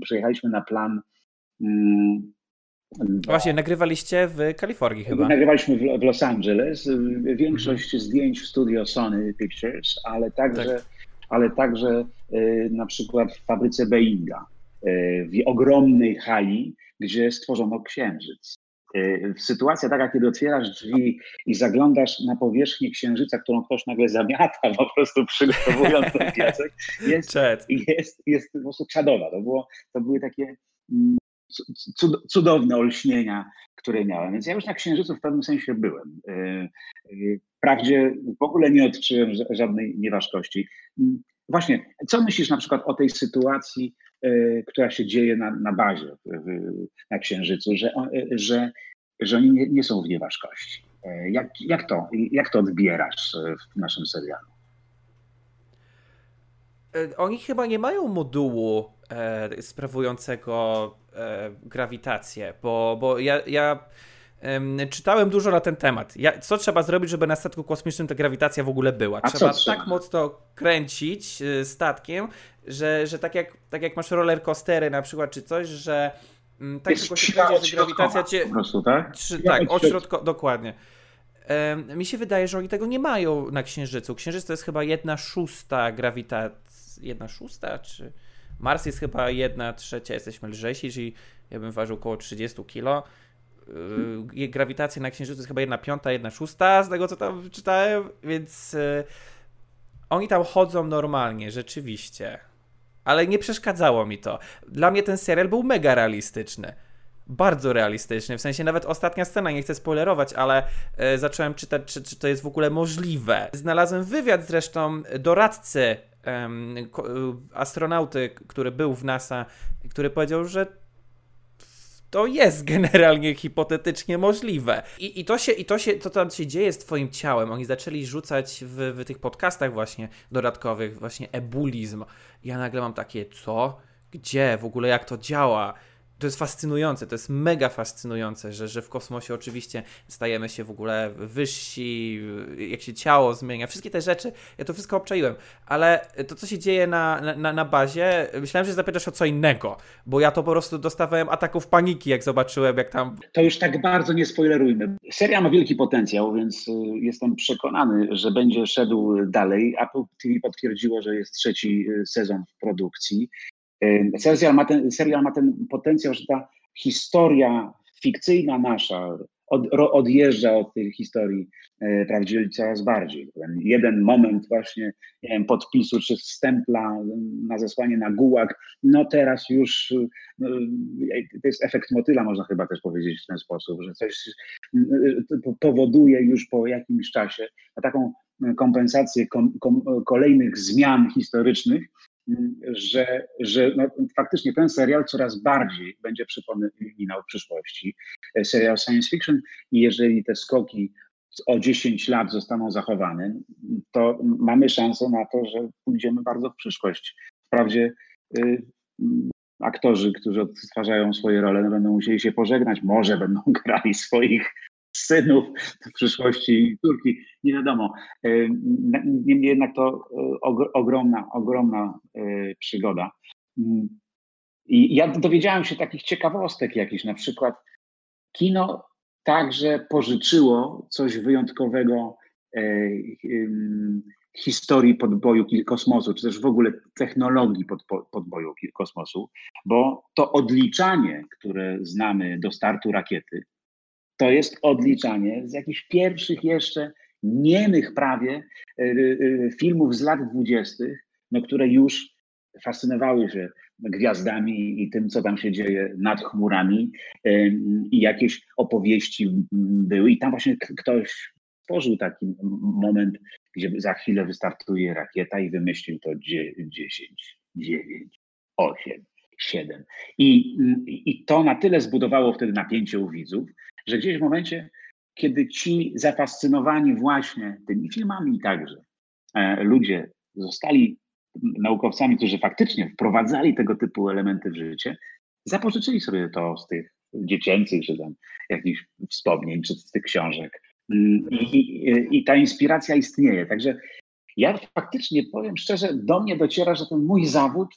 przyjechaliśmy na plan Mm, Właśnie, nagrywaliście w Kalifornii chyba. Nagrywaliśmy w, Los Angeles. Większość mhm. zdjęć w studio Sony Pictures, ale także, tak. Ale także y, na przykład w fabryce Boeinga, y, w ogromnej hali, gdzie stworzono księżyc. Y, sytuacja taka, kiedy otwierasz drzwi i zaglądasz na powierzchnię księżyca, którą ktoś nagle zamiata, po prostu przygotowując ten piasek, jest, jest, jest po prostu czadowa. To, było, to były takie mm, cudowne olśnienia, które miałem. Więc ja już na Księżycu w pewnym sensie byłem. E, e, wprawdzie w ogóle nie odczułem żadnej nieważkości. Właśnie, co myślisz na przykład o tej sytuacji, e, która się dzieje na, na bazie na Księżycu, że, że, że oni nie, nie są w nieważkości? Jak, jak, to, jak to odbierasz w naszym serialu? Oni chyba nie mają modułu e, sprawującego e, grawitację, bo, bo ja, ja e, czytałem dużo na ten temat. Ja, co trzeba zrobić, żeby na statku kosmicznym ta grawitacja w ogóle była? Trzeba trzeba tak mocno kręcić e, statkiem, że, że tak, jak, tak jak masz roller coastery na przykład, czy coś, że mm, tak tylko się kręci, że grawitacja cię... Po prostu, tak? Trzy, tak, odśrodko, dokładnie. mi się wydaje, że oni tego nie mają na Księżycu. Księżyc to jest chyba jedna szósta grawitacji. Jedna szósta, czy Mars jest chyba jedna trzecia, jesteśmy lżejsi, czyli ja bym ważył około 30 kg. Yy, grawitacja na Księżycu jest chyba jedna piąta, jedna szósta, z tego co tam czytałem, więc yy, oni tam chodzą normalnie, rzeczywiście. Ale nie przeszkadzało mi to. Dla mnie ten serial był mega realistyczny bardzo realistyczny. W sensie nawet ostatnia scena, nie chcę spoilerować, ale e, zacząłem czytać, czy, czy, to jest w ogóle możliwe. Znalazłem wywiad zresztą doradcy astronauty, który był w NASA, który powiedział, że to jest generalnie hipotetycznie możliwe. I, i, to się, i to się, to tam się dzieje z twoim ciałem. Oni zaczęli rzucać w, w tych podcastach właśnie dodatkowych właśnie ebulizm. Ja nagle mam takie, co? Gdzie? W ogóle jak to działa? To jest fascynujące, to jest mega fascynujące, że, że w kosmosie oczywiście stajemy się w ogóle wyżsi, jak się ciało zmienia, wszystkie te rzeczy, ja to wszystko obczaiłem, ale to, co się dzieje na, na, na bazie, myślałem, że zapytasz o co innego, bo ja to po prostu dostawałem ataków paniki, jak zobaczyłem, jak tam... To już tak bardzo nie spoilerujmy. Seria ma wielki potencjał, więc y, jestem przekonany, że będzie szedł dalej. Apple TV potwierdziło, że jest trzeci y, sezon w produkcji. Serial ma, ten, serial ma ten potencjał, że ta historia fikcyjna nasza od, odjeżdża od tej historii e, prawdziwej coraz bardziej. Ten jeden moment właśnie nie wiem, podpisu czy stempla na zesłanie na gułak, no teraz już no, to jest efekt motyla, można chyba też powiedzieć w ten sposób, że coś powoduje już po jakimś czasie taką kompensację kom, kom, kolejnych zmian historycznych, że, że no, faktycznie ten serial coraz bardziej będzie przypominał przyszłości. Serial science fiction i jeżeli te skoki o 10 lat zostaną zachowane, to mamy szansę na to, że pójdziemy bardzo w przyszłość. Wprawdzie y, aktorzy, którzy odtwarzają swoje role, no, będą musieli się pożegnać, może będą [laughs] grali swoich synów w przyszłości córki, nie wiadomo. E, niemniej jednak to e, ogromna, ogromna e, przygoda. Mm. I ja dowiedziałem się takich ciekawostek jakichś, na przykład kino także pożyczyło coś wyjątkowego historii podboju kosmosu, czy też w ogóle technologii podboju kosmosu, bo to odliczanie, które znamy do startu rakiety, to jest odliczanie z jakichś pierwszych jeszcze niemych prawie e, e, filmów z lat dwudziestych, no, które już fascynowały się gwiazdami i tym, co tam się dzieje nad chmurami i jakieś opowieści były. I tam właśnie ktoś stworzył taki moment, gdzie za chwilę wystartuje rakieta i wymyślił to 10, 9, 8, 7. I, I to na tyle zbudowało wtedy napięcie u widzów, że gdzieś w momencie, kiedy ci zafascynowani właśnie tymi filmami także e, ludzie zostali naukowcami, którzy faktycznie wprowadzali tego typu elementy w życie, zapożyczyli sobie to z tych dziecięcych, czy tam jakichś wspomnień, czy z tych książek. I, i, I, ta inspiracja istnieje. Także ja faktycznie powiem szczerze, do mnie dociera, że ten mój zawód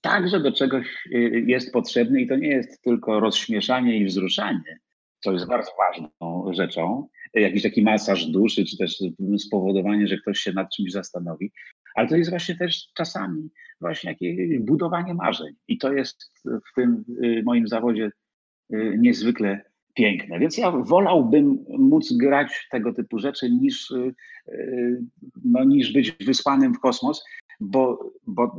także do czegoś y, jest potrzebny i to nie jest tylko rozśmieszanie i wzruszanie, co jest bardzo ważną rzeczą, jakiś taki masaż duszy, czy też spowodowanie, że ktoś się nad czymś zastanowi, ale to jest właśnie też czasami właśnie jakieś budowanie marzeń. I to jest w tym y, moim zawodzie y, niezwykle piękne. Więc ja wolałbym móc grać tego typu rzeczy niż, no, niż być wysłanym w kosmos, bo, bo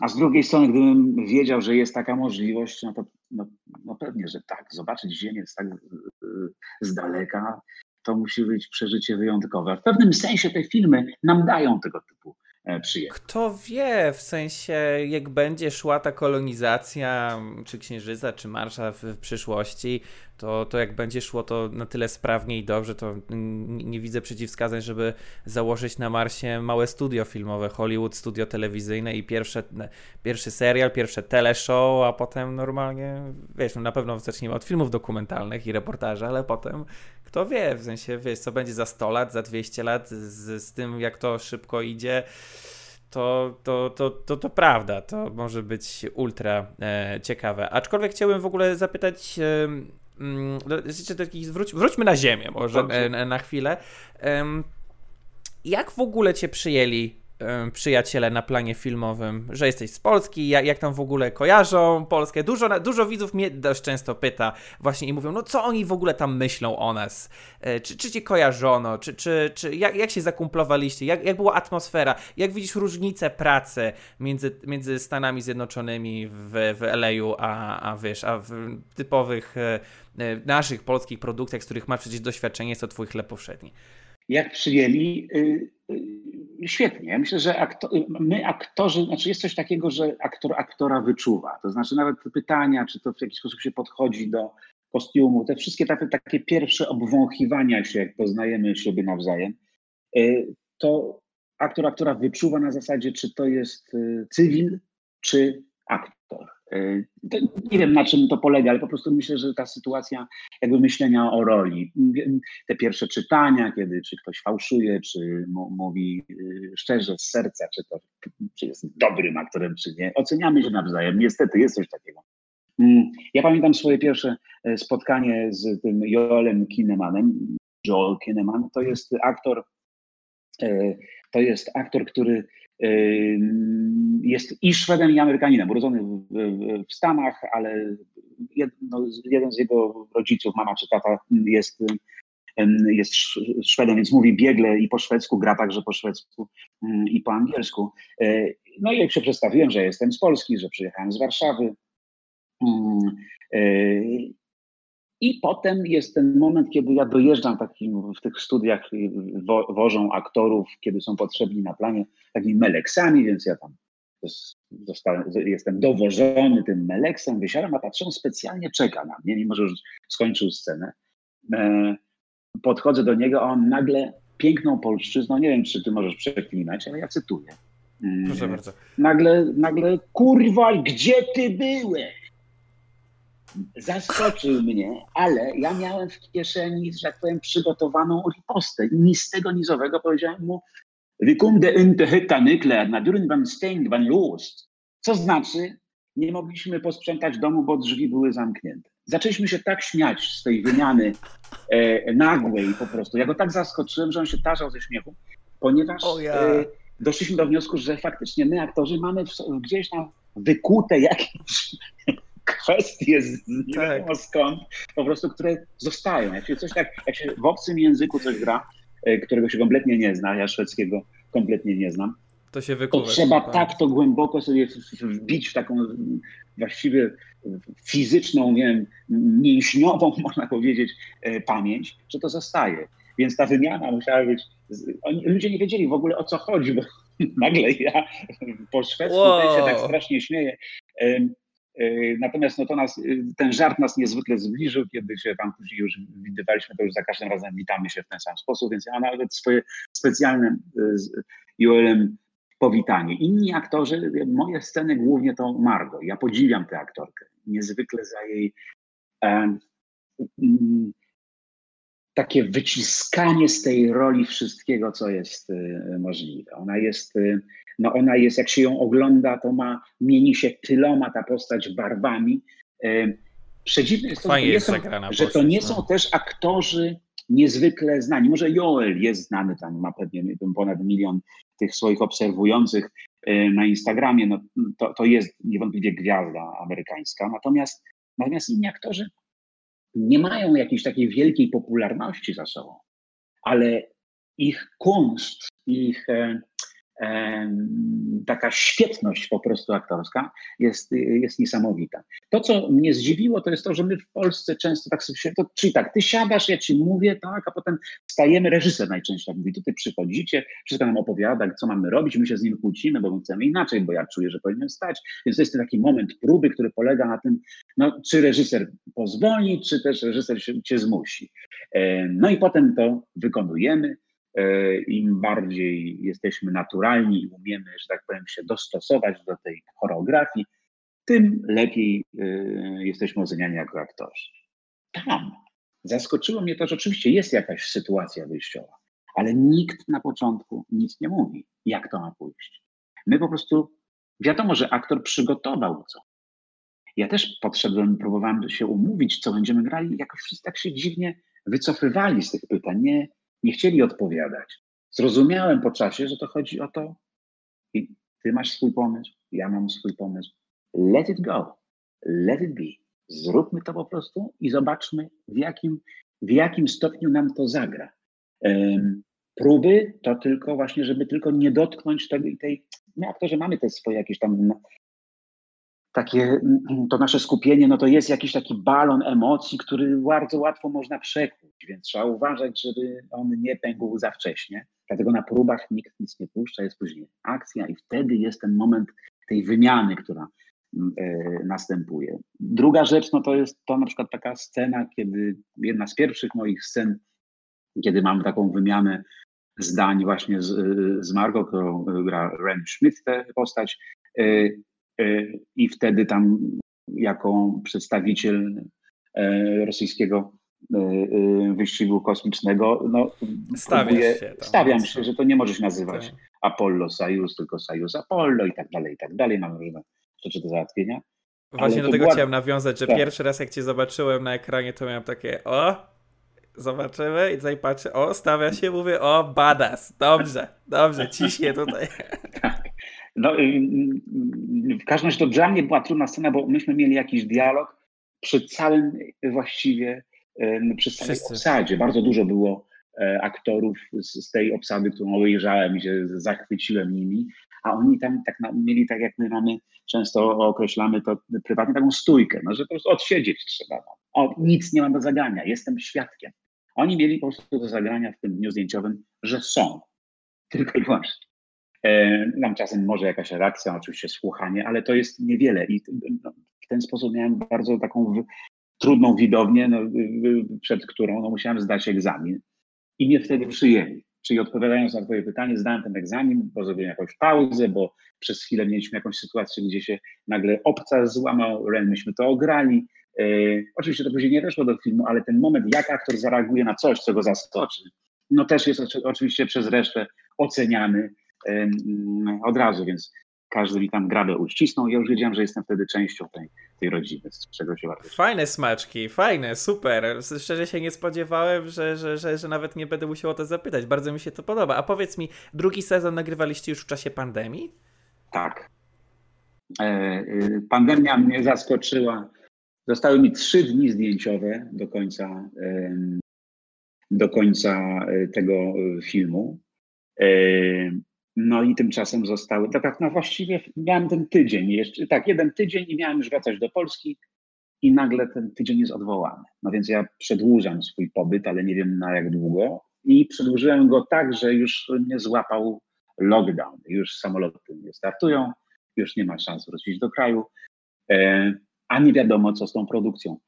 a z drugiej strony, gdybym wiedział, że jest taka możliwość, no to no, no pewnie, że tak. Zobaczyć Ziemię tak z daleka, to musi być przeżycie wyjątkowe. W pewnym sensie te filmy nam dają tego typu E, Kto wie, w sensie jak będzie szła ta kolonizacja, czy Księżyca, czy Marsza w, w przyszłości, to, to jak będzie szło to na tyle sprawnie i dobrze, to nie widzę przeciwwskazań, żeby założyć na Marsie małe studio filmowe, Hollywood studio telewizyjne i pierwsze, pierwszy serial, pierwsze teleshow, a potem normalnie, wiesz, no na pewno zaczniemy od filmów dokumentalnych i reportaży, ale potem kto wie, w sensie, wiesz, co będzie za 100 lat, za 200 lat, z, z tym jak to szybko idzie, to, to, to, to, to prawda, to może być ultra e, ciekawe. Aczkolwiek chciałbym w ogóle zapytać, e, mm, wróć, wróćmy na ziemię może e, na chwilę. Jak w ogóle cię przyjęli przyjaciele na planie filmowym, że jesteś z Polski, jak, jak tam w ogóle kojarzą Polskę. Dużo, dużo widzów mnie dość często pyta właśnie i mówią, no co oni w ogóle tam myślą o nas? E, czy, czy cię kojarzono? Czy, czy, czy jak, jak się zakumplowaliście? Jak, jak była atmosfera? Jak widzisz różnicę pracy między, między Stanami Zjednoczonymi w, w LA, a, a wiesz, a w typowych e, e, naszych polskich produkcjach, z których masz przecież doświadczenie, jest to twój chleb powszedni? Jak przyjęli? Y, y, świetnie. Myślę, że aktor, my aktorzy, znaczy jest coś takiego, że aktor aktora wyczuwa. To znaczy nawet pytania, czy to w jakiś sposób się podchodzi do kostiumu, te wszystkie takie, takie pierwsze obwąchiwania się, jak poznajemy siebie nawzajem, y, to aktor aktora wyczuwa na zasadzie, czy to jest cywil, czy aktor. E, nie wiem, na czym to polega, ale po prostu myślę, że ta sytuacja jakby myślenia o roli, te pierwsze czytania, kiedy czy ktoś fałszuje, czy mówi y, szczerze, z serca, czy to czy jest dobrym aktorem, czy nie, oceniamy się nawzajem. Niestety jest coś takiego. Mm, ja pamiętam swoje pierwsze e, spotkanie z tym Joelem Kinemanem. Joel Kineman to jest aktor, e, to jest aktor, który jest i Szwedem, i Amerykaninem, urodzony w, Stanach, ale no, jeden z jego rodziców, mama czy tata, jest, jest Szwedem, więc mówi biegle i po szwedzku, gra także po szwedzku i po angielsku. E, no i jak się przedstawiłem, że jestem z Polski, że przyjechałem z Warszawy. E, i potem jest ten moment, kiedy ja dojeżdżam takim, w tych studiach, wo, wożą aktorów, kiedy są potrzebni na planie, takimi meleksami, więc ja tam zostałem, jestem dowożony tym meleksem, wysiadam, a patrzę, specjalnie czeka na mnie, mimo że już skończył scenę. E, podchodzę do niego, a on nagle piękną polszczyzną, nie wiem, czy ty możesz przeklinać, ale ja cytuję. Proszę bardzo. Nagle, nagle, kurwa, gdzie ty byłeś? Zaskoczył mnie, ale ja miałem w kieszeni, że tak powiem, przygotowaną ripostę. Ni z tego nizowego powiedziałem mu, Wykunde inte hytta nykler, na steng van los. Co znaczy, nie mogliśmy posprzątać domu, bo drzwi były zamknięte. Zaczęliśmy się tak śmiać z tej wymiany e, nagłej po prostu. Ja go tak zaskoczyłem, że on się tarzał ze śmiechu, ponieważ e, doszliśmy do wniosku, że faktycznie my, aktorzy, mamy w, gdzieś tam wykute jakieś kwestie z nie tak. wiadomo skąd, po prostu, które zostają. Jak się coś tak, jak się w obcym języku coś gra, e, którego się kompletnie nie zna, ja szwedzkiego kompletnie nie znam, To się To wykuwa. trzeba tak to głęboko sobie wbić w taką właściwie fizyczną, nie wiem, mięśniową, [laughs] można powiedzieć, e, pamięć, że to zostaje. Więc ta wymiana musiała być. ludzie nie wiedzieli w ogóle o co chodzi, bo [laughs] nagle ja po szwedzku wow. się tak strasznie śmieję. E, Natomiast no to nas, e, ten żart nas niezwykle zbliżył, kiedy się tam później już widywaliśmy, to już za każdym razem witamy się w ten sam sposób, więc ja nawet swoje specjalne e, z Joelem powitanie. Inni aktorzy, moje sceny głównie to Margo. Ja podziwiam tę aktorkę. Niezwykle za jej takie wyciskanie z tej roli wszystkiego, co jest e, możliwe. Ona jest, e, no ona jest, jak się ją ogląda, to ma, mieni się tyloma ta postać barwami. E, Przedziwne jest to, że to, Fajnie nie jest są, że to postać, nie no. są też aktorzy niezwykle znani. Może Joel jest znany, tam ma pewnie ponad milion tych swoich obserwujących na Instagramie, no, to, to jest niewątpliwie gwiazda amerykańska. Natomiast, natomiast inni aktorzy nie mają jakiejś takiej wielkiej popularności za sobą, ale ich kunszt, ich e, taka świetność po prostu aktorska jest, jest niesamowita. To, co mnie zdziwiło, to jest to, że my w Polsce często tak sobie, to, czyli tak, ty siadasz, ja ci mówię, tak, a potem stajemy, reżyser najczęściej tak mówi, tutaj przychodzicie, wszystko nam opowiada, co mamy robić, my się z nim kłócimy, bo my chcemy inaczej, bo ja czuję, że powinienem stać, więc to jest taki moment próby, który polega na tym, no, czy reżyser pozwoli, czy też reżyser się, cię zmusi. No i potem to wykonujemy. E, Im bardziej jesteśmy naturalni i umiemy, że tak powiem, się dostosować do tej choreografii, tym lepiej e, jesteśmy oceniani jako aktorzy. Tam zaskoczyło mnie to, że oczywiście jest jakaś sytuacja wyjściowa, ale nikt na początku nic nie mówi, jak to ma pójść. My po prostu, wiadomo, że aktor przygotował co. Ja też podszedłem, próbowałem się umówić, co będziemy grali, jakoś wszyscy tak się dziwnie wycofywali z tych pytań, nie, nie chcieli odpowiadać. Zrozumiałem po czasie, że to chodzi o to, i ty masz swój pomysł, ja mam swój pomysł. Let it go, let it be. Zróbmy to po prostu i zobaczmy, w jakim, w jakim stopniu nam to zagra. Em, próby to tylko właśnie, żeby tylko nie dotknąć tego i tej. My aktorzy mamy te swoje jakieś tam takie, [clears throat] to nasze skupienie, no to jest jakiś taki balon emocji, który bardzo łatwo można przekuć, więc trzeba uważać, żeby on nie pękł za wcześnie. Dlatego na próbach nikt nic nie puszcza, jest później akcja i wtedy jest ten moment tej wymiany, która mm, e, następuje. Druga rzecz, no to jest to na przykład taka scena, kiedy jedna z pierwszych moich scen, kiedy mam taką wymianę zdań właśnie z, z Margot, którą gra Ren Schmidt, tę postać, e, e, i wtedy tam jako przedstawiciel e, rosyjskiego e, e, wyścigu kosmicznego, no, próbuję- się tam stawiam się, że to nie możesz nazywać Tak. Apollo Sojus, tylko Sojus Apollo i tak dalej, i tak dalej. Mamy różne rzeczy do załatwienia. Właśnie do tego była- chciałem nawiązać, że Tak. pierwszy raz jak cię zobaczyłem na ekranie, to miałem takie o, zobaczymy i tutaj patrzę, o, stawia się, mówię, o, badass, dobrze, dobrze, ciśnie tutaj. [laughs] No, y, y, w każdym razie to dla mnie była trudna scena, bo myśmy mieli jakiś dialog przy całym y, właściwie, y, przy całej Wszyscy. obsadzie. Bardzo dużo było e, aktorów z, z tej obsady, którą obejrzałem i się zachwyciłem nimi, a oni tam tak na, mieli tak, jak my mamy, często określamy to prywatnie, taką stójkę, no, że po prostu odsiedzieć trzeba. No. O, nic nie mam do zagrania, jestem świadkiem. Oni mieli po prostu do zagrania w tym dniu zdjęciowym, że są. Tylko i wyłącznie. E, Mam czasem może jakaś reakcja, oczywiście słuchanie, ale to jest niewiele i no, w ten sposób miałem bardzo taką trudną widownię, no, przed którą no, musiałem zdać egzamin i mnie wtedy przyjęli. Czyli odpowiadając na twoje pytanie, zdałem ten egzamin, bo zrobiłem jakąś pauzę, bo przez chwilę mieliśmy jakąś sytuację, gdzie się nagle obca złamał, Ren, myśmy to ograli. E, oczywiście to później nie weszło do filmu, ale ten moment, jak aktor zareaguje na coś, co go zaskoczy, no też jest oczy- oczywiście przez resztę oceniany od razu, więc każdy mi tam grabę uścisnął i ja już wiedziałem, że jestem wtedy częścią tej, tej rodziny, z czego się bardzo Fajne smaczki, fajne, super. Szczerze się nie spodziewałem, że, że, że, że nawet nie będę musiał o to zapytać. Bardzo mi się to podoba. A powiedz mi, drugi sezon nagrywaliście już w czasie pandemii? Tak. E, y, Pandemia mnie zaskoczyła. Zostały mi trzy dni zdjęciowe do końca, do końca e, tego e, filmu. E, No i tymczasem zostały, tak, no właściwie miałem ten tydzień jeszcze, tak, jeden tydzień i miałem już wracać do Polski i nagle ten tydzień jest odwołany. No więc ja przedłużam swój pobyt, ale nie wiem na jak długo i przedłużyłem go tak, że już mnie złapał lockdown. Już samoloty nie startują, już nie ma szans wrócić do kraju, e, a nie wiadomo co z tą produkcją.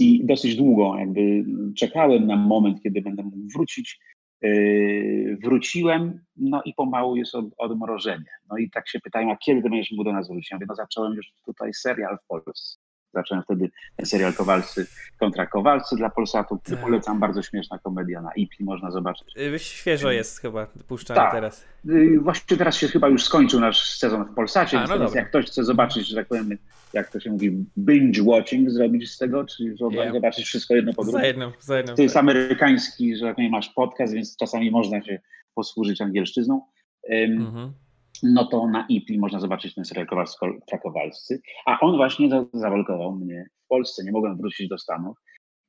I dosyć długo jakby czekałem na moment, kiedy będę mógł wrócić. Yy, wróciłem, no i pomału jest od, odmrożenie. No i tak się pytają, a kiedy będziesz mógł do nas wrócić? Ja mówię, no zacząłem już tutaj serial w Polsce. Zacząłem wtedy serial Kowalcy kontra Kowalcy dla Polsatu. Tak. Polecam, bardzo śmieszna komedia na IPI, można zobaczyć. Y, świeżo jest chyba puszczany tak. teraz. Y, właściwie teraz się chyba już skończył nasz sezon w Polsacie, A, no więc jak ktoś chce zobaczyć, że tak powiem, jak to się mówi, binge watching zrobić z tego, czyli yeah. zobaczyć wszystko jedno po drugim. Za jedną, za. To jest tak. amerykański, że tak powiem, masz podcast, więc czasami można się posłużyć angielszczyzną. Mhm no to na IPI można zobaczyć ten serial Krakowalscy, a on właśnie zawalkował mnie w Polsce, nie mogłem wrócić do Stanów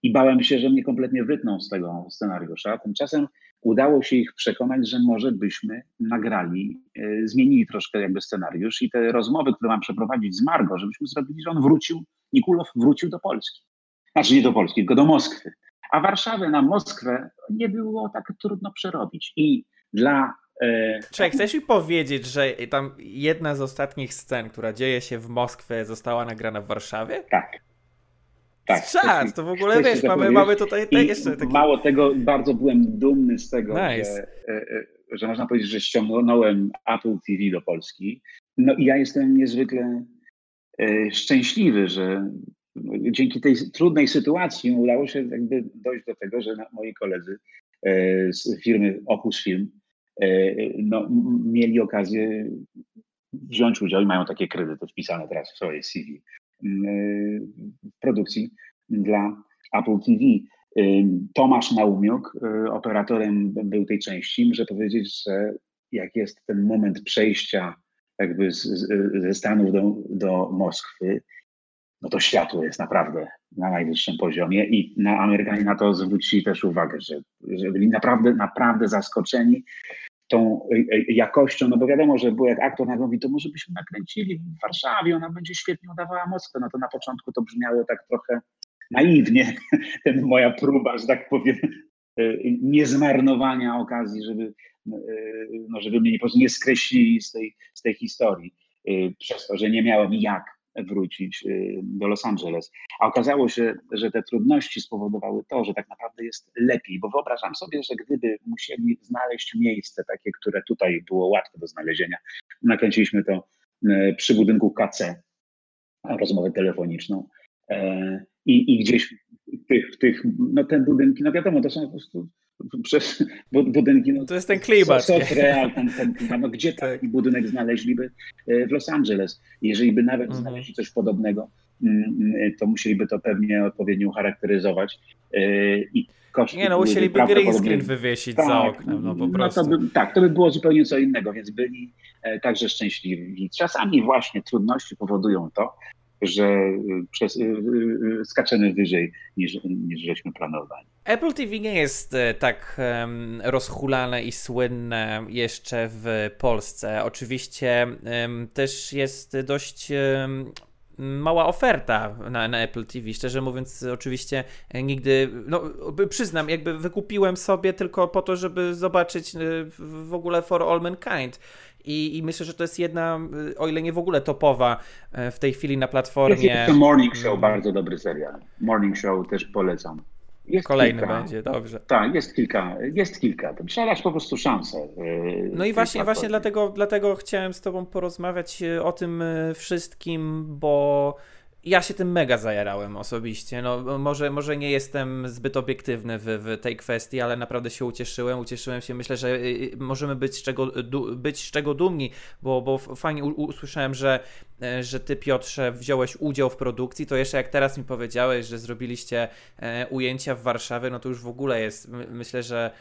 i bałem się, że mnie kompletnie wytną z tego scenariusza. Tymczasem udało się ich przekonać, że może byśmy nagrali, e, zmienili troszkę jakby scenariusz i te rozmowy, które mam przeprowadzić z Margo, żebyśmy zrobili, że on wrócił, Nikulow wrócił do Polski. Znaczy nie do Polski, tylko do Moskwy. A Warszawę na Moskwę nie było tak trudno przerobić. I dla E, Czy chcesz mi powiedzieć, że tam jedna z ostatnich scen, która dzieje się w Moskwie, została nagrana w Warszawie? Tak. Tak. Czad, to w ogóle wiesz, mamy, mamy tutaj te jeszcze takie... Mało tego, bardzo byłem dumny z tego, nice. że, e, e, że można powiedzieć, że ściągnąłem Apple TV do Polski. No i ja jestem niezwykle szczęśliwy, że dzięki tej trudnej sytuacji udało się jakby dojść do tego, że moi koledzy z firmy Opus Film E, no, mieli okazję wziąć udział i mają takie kredyty wpisane teraz w swoje CV mm, e, w produkcji dla Apple TV. E, Tomasz Naumiuk, operatorem był tej części, muszę powiedzieć, że jak jest ten moment przejścia jakby z, z, ze Stanów do, do Moskwy, no to światło jest naprawdę na najwyższym poziomie i na Amerykanie na to zwrócili też uwagę, że, że byli naprawdę, naprawdę zaskoczeni tą e, e, jakością, no bo wiadomo, że był jak aktor nagle mówi, to może byśmy nakręcili w Warszawie, ona będzie świetnie udawała Moskwę, no to na początku to brzmiało tak trochę naiwnie, [laughs] ten moja próba, że tak powiem, e, niezmarnowania okazji, żeby, no, żeby mnie po prostu nie skreślili z tej, z tej historii, przez to, że nie miałem jak wrócić y, do Los Angeles. A okazało się, że te trudności spowodowały to, że tak naprawdę jest lepiej, bo wyobrażam sobie, że gdyby musieli znaleźć miejsce takie, które tutaj było łatwe do znalezienia, nakręciliśmy to y, przy budynku KC, rozmowę telefoniczną. E, I, i gdzieś w tych, w tych, no te budynki, no wiadomo, to są po prostu przez budynki. No, to jest ten klimat. Real, ten, ten klimat. No, gdzie [laughs] tak. taki budynek znaleźliby e, w Los Angeles? Jeżeli by nawet mhm. znaleźli coś podobnego, mm, mm, to musieliby to pewnie odpowiednio charakteryzować e, i koszty Nie no, musieliby green screen wywiesić tak, za oknem, no po prostu. No to by, tak, to by było zupełnie co innego, więc byli e, także szczęśliwi. Czasami właśnie trudności powodują to, że przez, skaczemy wyżej niż, niż żeśmy planowali. Apple TV nie jest e, tak um, rozhulane i słynne jeszcze w Polsce. Oczywiście um, też jest dość um, mała oferta na, na, Apple TV. Szczerze mówiąc, oczywiście e, nigdy, no przyznam, jakby wykupiłem sobie tylko po to, żeby zobaczyć e, w ogóle For All Mankind. I, I, myślę, że to jest jedna, o ile nie w ogóle topowa w tej chwili na platformie. Jest Morning Show, bardzo dobry serial. Morning Show też polecam. Jest Kolejny kilka. będzie, dobrze. Tak, jest kilka, jest kilka. Trzeba dać po prostu szansę. Yy, no i właśnie, właśnie dlatego, dlatego chciałem z Tobą porozmawiać yy, o tym yy, wszystkim, bo ja się tym mega zajarałem osobiście. No, może, może nie jestem zbyt obiektywny w, w tej kwestii, ale naprawdę się ucieszyłem. Ucieszyłem się, myślę, że y, y, możemy być z czego, być z czego dumni, bo, bo fajnie usłyszałem, że, e, że ty, Piotrze, wziąłeś udział w produkcji. To jeszcze jak teraz mi powiedziałeś, że zrobiliście e, ujęcia w Warszawie, no to już w ogóle jest. Myślę, że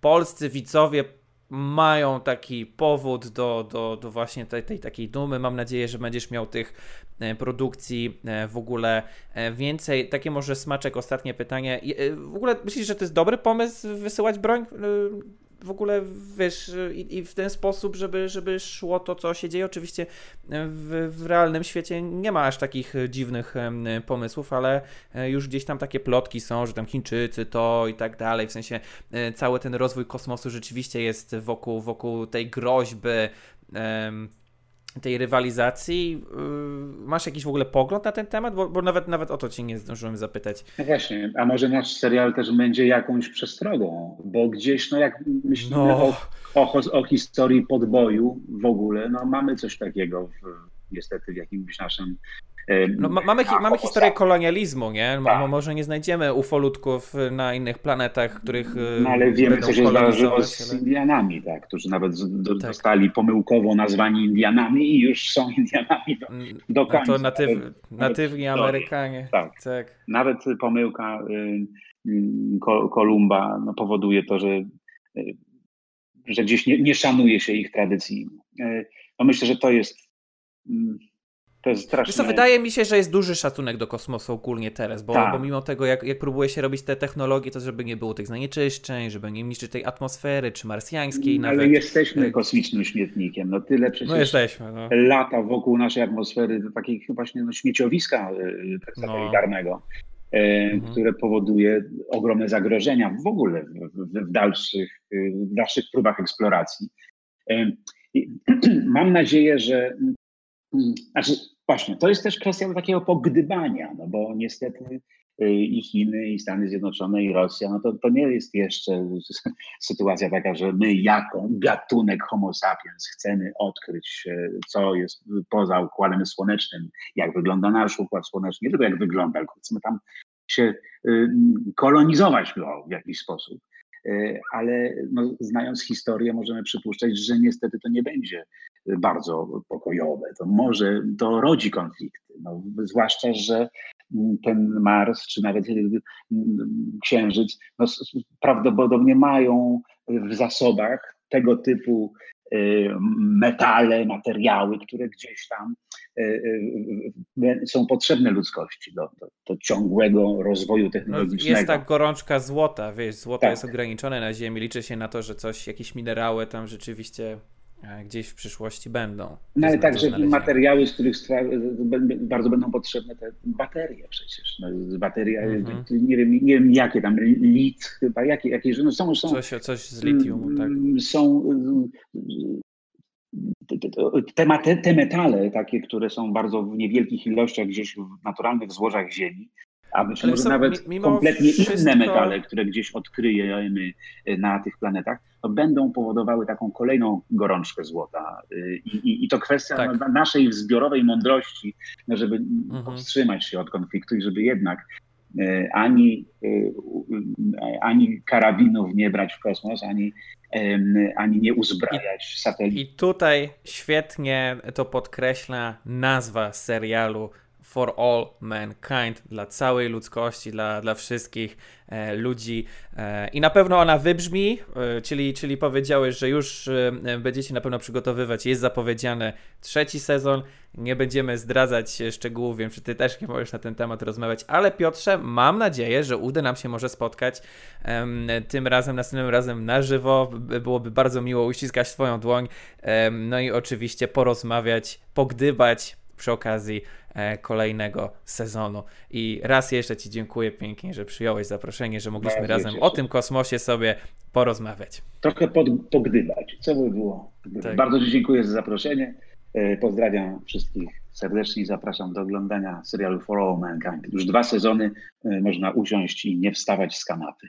polscy widzowie mają taki powód do, do, do właśnie tej, tej takiej dumy. Mam nadzieję, że będziesz miał tych produkcji e, w ogóle e, więcej. Takie może smaczek, ostatnie pytanie. W ogóle myślisz, że to jest dobry pomysł wysyłać broń w ogóle, wiesz, i, i w ten sposób, żeby, żeby szło to, co się dzieje. Oczywiście w, w realnym świecie nie ma aż takich dziwnych pomysłów, ale e, już gdzieś tam takie plotki są, że tam Chińczycy to i tak dalej, w sensie e, cały ten rozwój kosmosu rzeczywiście jest wokół, wokół tej groźby tej rywalizacji. Y, masz jakiś w ogóle pogląd na ten temat? Bo, bo, nawet, nawet o to cię nie zdążyłem zapytać. No właśnie, a może nasz serial też będzie jakąś przestrogą, bo gdzieś, no jak myślimy no. o, o, o, historii podboju w ogóle, no mamy coś takiego w, niestety w jakimś naszym no, mamy, hi mamy historię kolonializmu, nie? Tak. Może nie znajdziemy ufolutków na innych planetach, których. No, ale wiemy, co się zdarzyło z. Indianami, tak, którzy nawet tak. zostali pomyłkowo nazwani Indianami i już są [laughs] Indianami do, do końca. No to natyw, natywni Amerykanie. Tak. tak. Nawet pomyłka y, y, Kolumba no, powoduje to, że, y, że gdzieś nie, nie szanuje się ich tradycji. No myślę, że to jest mm, to jest straszne. Co, wydaje mi się, że jest duży szacunek do kosmosu ogólnie teraz, bo, tak. bo mimo tego, jak, jak próbuje się robić te technologie, to żeby nie było tych zanieczyszczeń, żeby nie niszczyć tej atmosfery, czy marsjańskiej no, Ale nawet. jesteśmy kosmicznym śmietnikiem. No tyle przecież no jesteśmy, no. lata wokół naszej atmosfery, do takiego właśnie no, śmieciowiska y, tak satelitarnego. No. Mhm. które powoduje ogromne zagrożenia w ogóle w, w, dalszych, w dalszych próbach eksploracji. [clears throat] Mam nadzieję, że mm, znaczy, Właśnie, to jest też kwestia takiego pogdybania, no bo niestety y, i Chiny, i Stany Zjednoczone, i Rosja, no to, to nie jest jeszcze [laughs] sytuacja taka, że my jako gatunek Homo sapiens chcemy odkryć, co jest poza Układem Słonecznym, jak wygląda nasz Układ Słoneczny, nie tylko jak wygląda, tylko chcemy tam się y, kolonizować go w jakiś sposób. Y, ale no, znając historię, możemy przypuszczać, że niestety to nie będzie bardzo pokojowe. To może to rodzi konflikty. No, zwłaszcza, że ten Mars, czy nawet Księżyc, no, prawdopodobnie mają w zasobach tego typu y, metale, materiały, które gdzieś tam y, y, są potrzebne ludzkości do, do, do ciągłego rozwoju technologicznego. No jest tak gorączka złota, wiesz, złoto tak. jest ograniczone na Ziemi, liczy się na to, że coś, jakieś minerały tam rzeczywiście gdzieś w przyszłości będą. No ale także materiały, z których bardzo będą potrzebne te baterie przecież. No, bateria, mhm. nie, wiem, nie wiem jakie tam, lit chyba, jakie, jakie no są, są... Coś, coś z litium, tak. Mm, są te, te metale takie, które są bardzo w niewielkich ilościach gdzieś w naturalnych złożach ziemi, a być może nawet kompletnie wszystko... inne metale, które gdzieś odkryjemy e, na tych planetach, to będą powodowały taką kolejną gorączkę złota. E, I, i, i to kwestia tak. no, naszej zbiorowej mądrości, no, żeby mhm. powstrzymać się od konfliktu i żeby jednak e, ani, ani karabinów nie brać w kosmos, ani, ani nie uzbrajać satelitów. I tutaj świetnie to podkreśla nazwa serialu for all mankind, dla całej ludzkości, dla, dla wszystkich e, ludzi. E, I na pewno ona wybrzmi, e, czyli, czyli powiedziałeś, że już e, będziecie na pewno przygotowywać, jest zapowiedziany trzeci sezon. Nie będziemy zdradzać szczegółów, wiem, że ty też nie możesz na ten temat rozmawiać, ale Piotrze, mam nadzieję, że uda nam się może spotkać tym razem, następnym razem na żywo. Byłoby bardzo miło uściskać Twoją dłoń, no i oczywiście porozmawiać, pogdybać przy okazji kolejnego sezonu. I raz jeszcze Ci dziękuję pięknie, że przyjąłeś zaproszenie, że mogliśmy Bardzo razem o tym kosmosie sobie porozmawiać. Trochę pod, pogdybać, co by było. Tak. Bardzo Ci dziękuję za zaproszenie. E, pozdrawiam wszystkich serdecznie i zapraszam do oglądania serialu For All Mankind. Już dwa sezony e, można usiąść i nie wstawać z kanapy.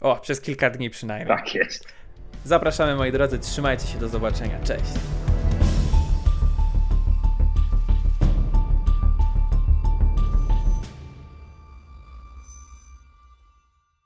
O, przez kilka dni przynajmniej. Tak jest. Zapraszamy moi drodzy, trzymajcie się, do zobaczenia. Cześć.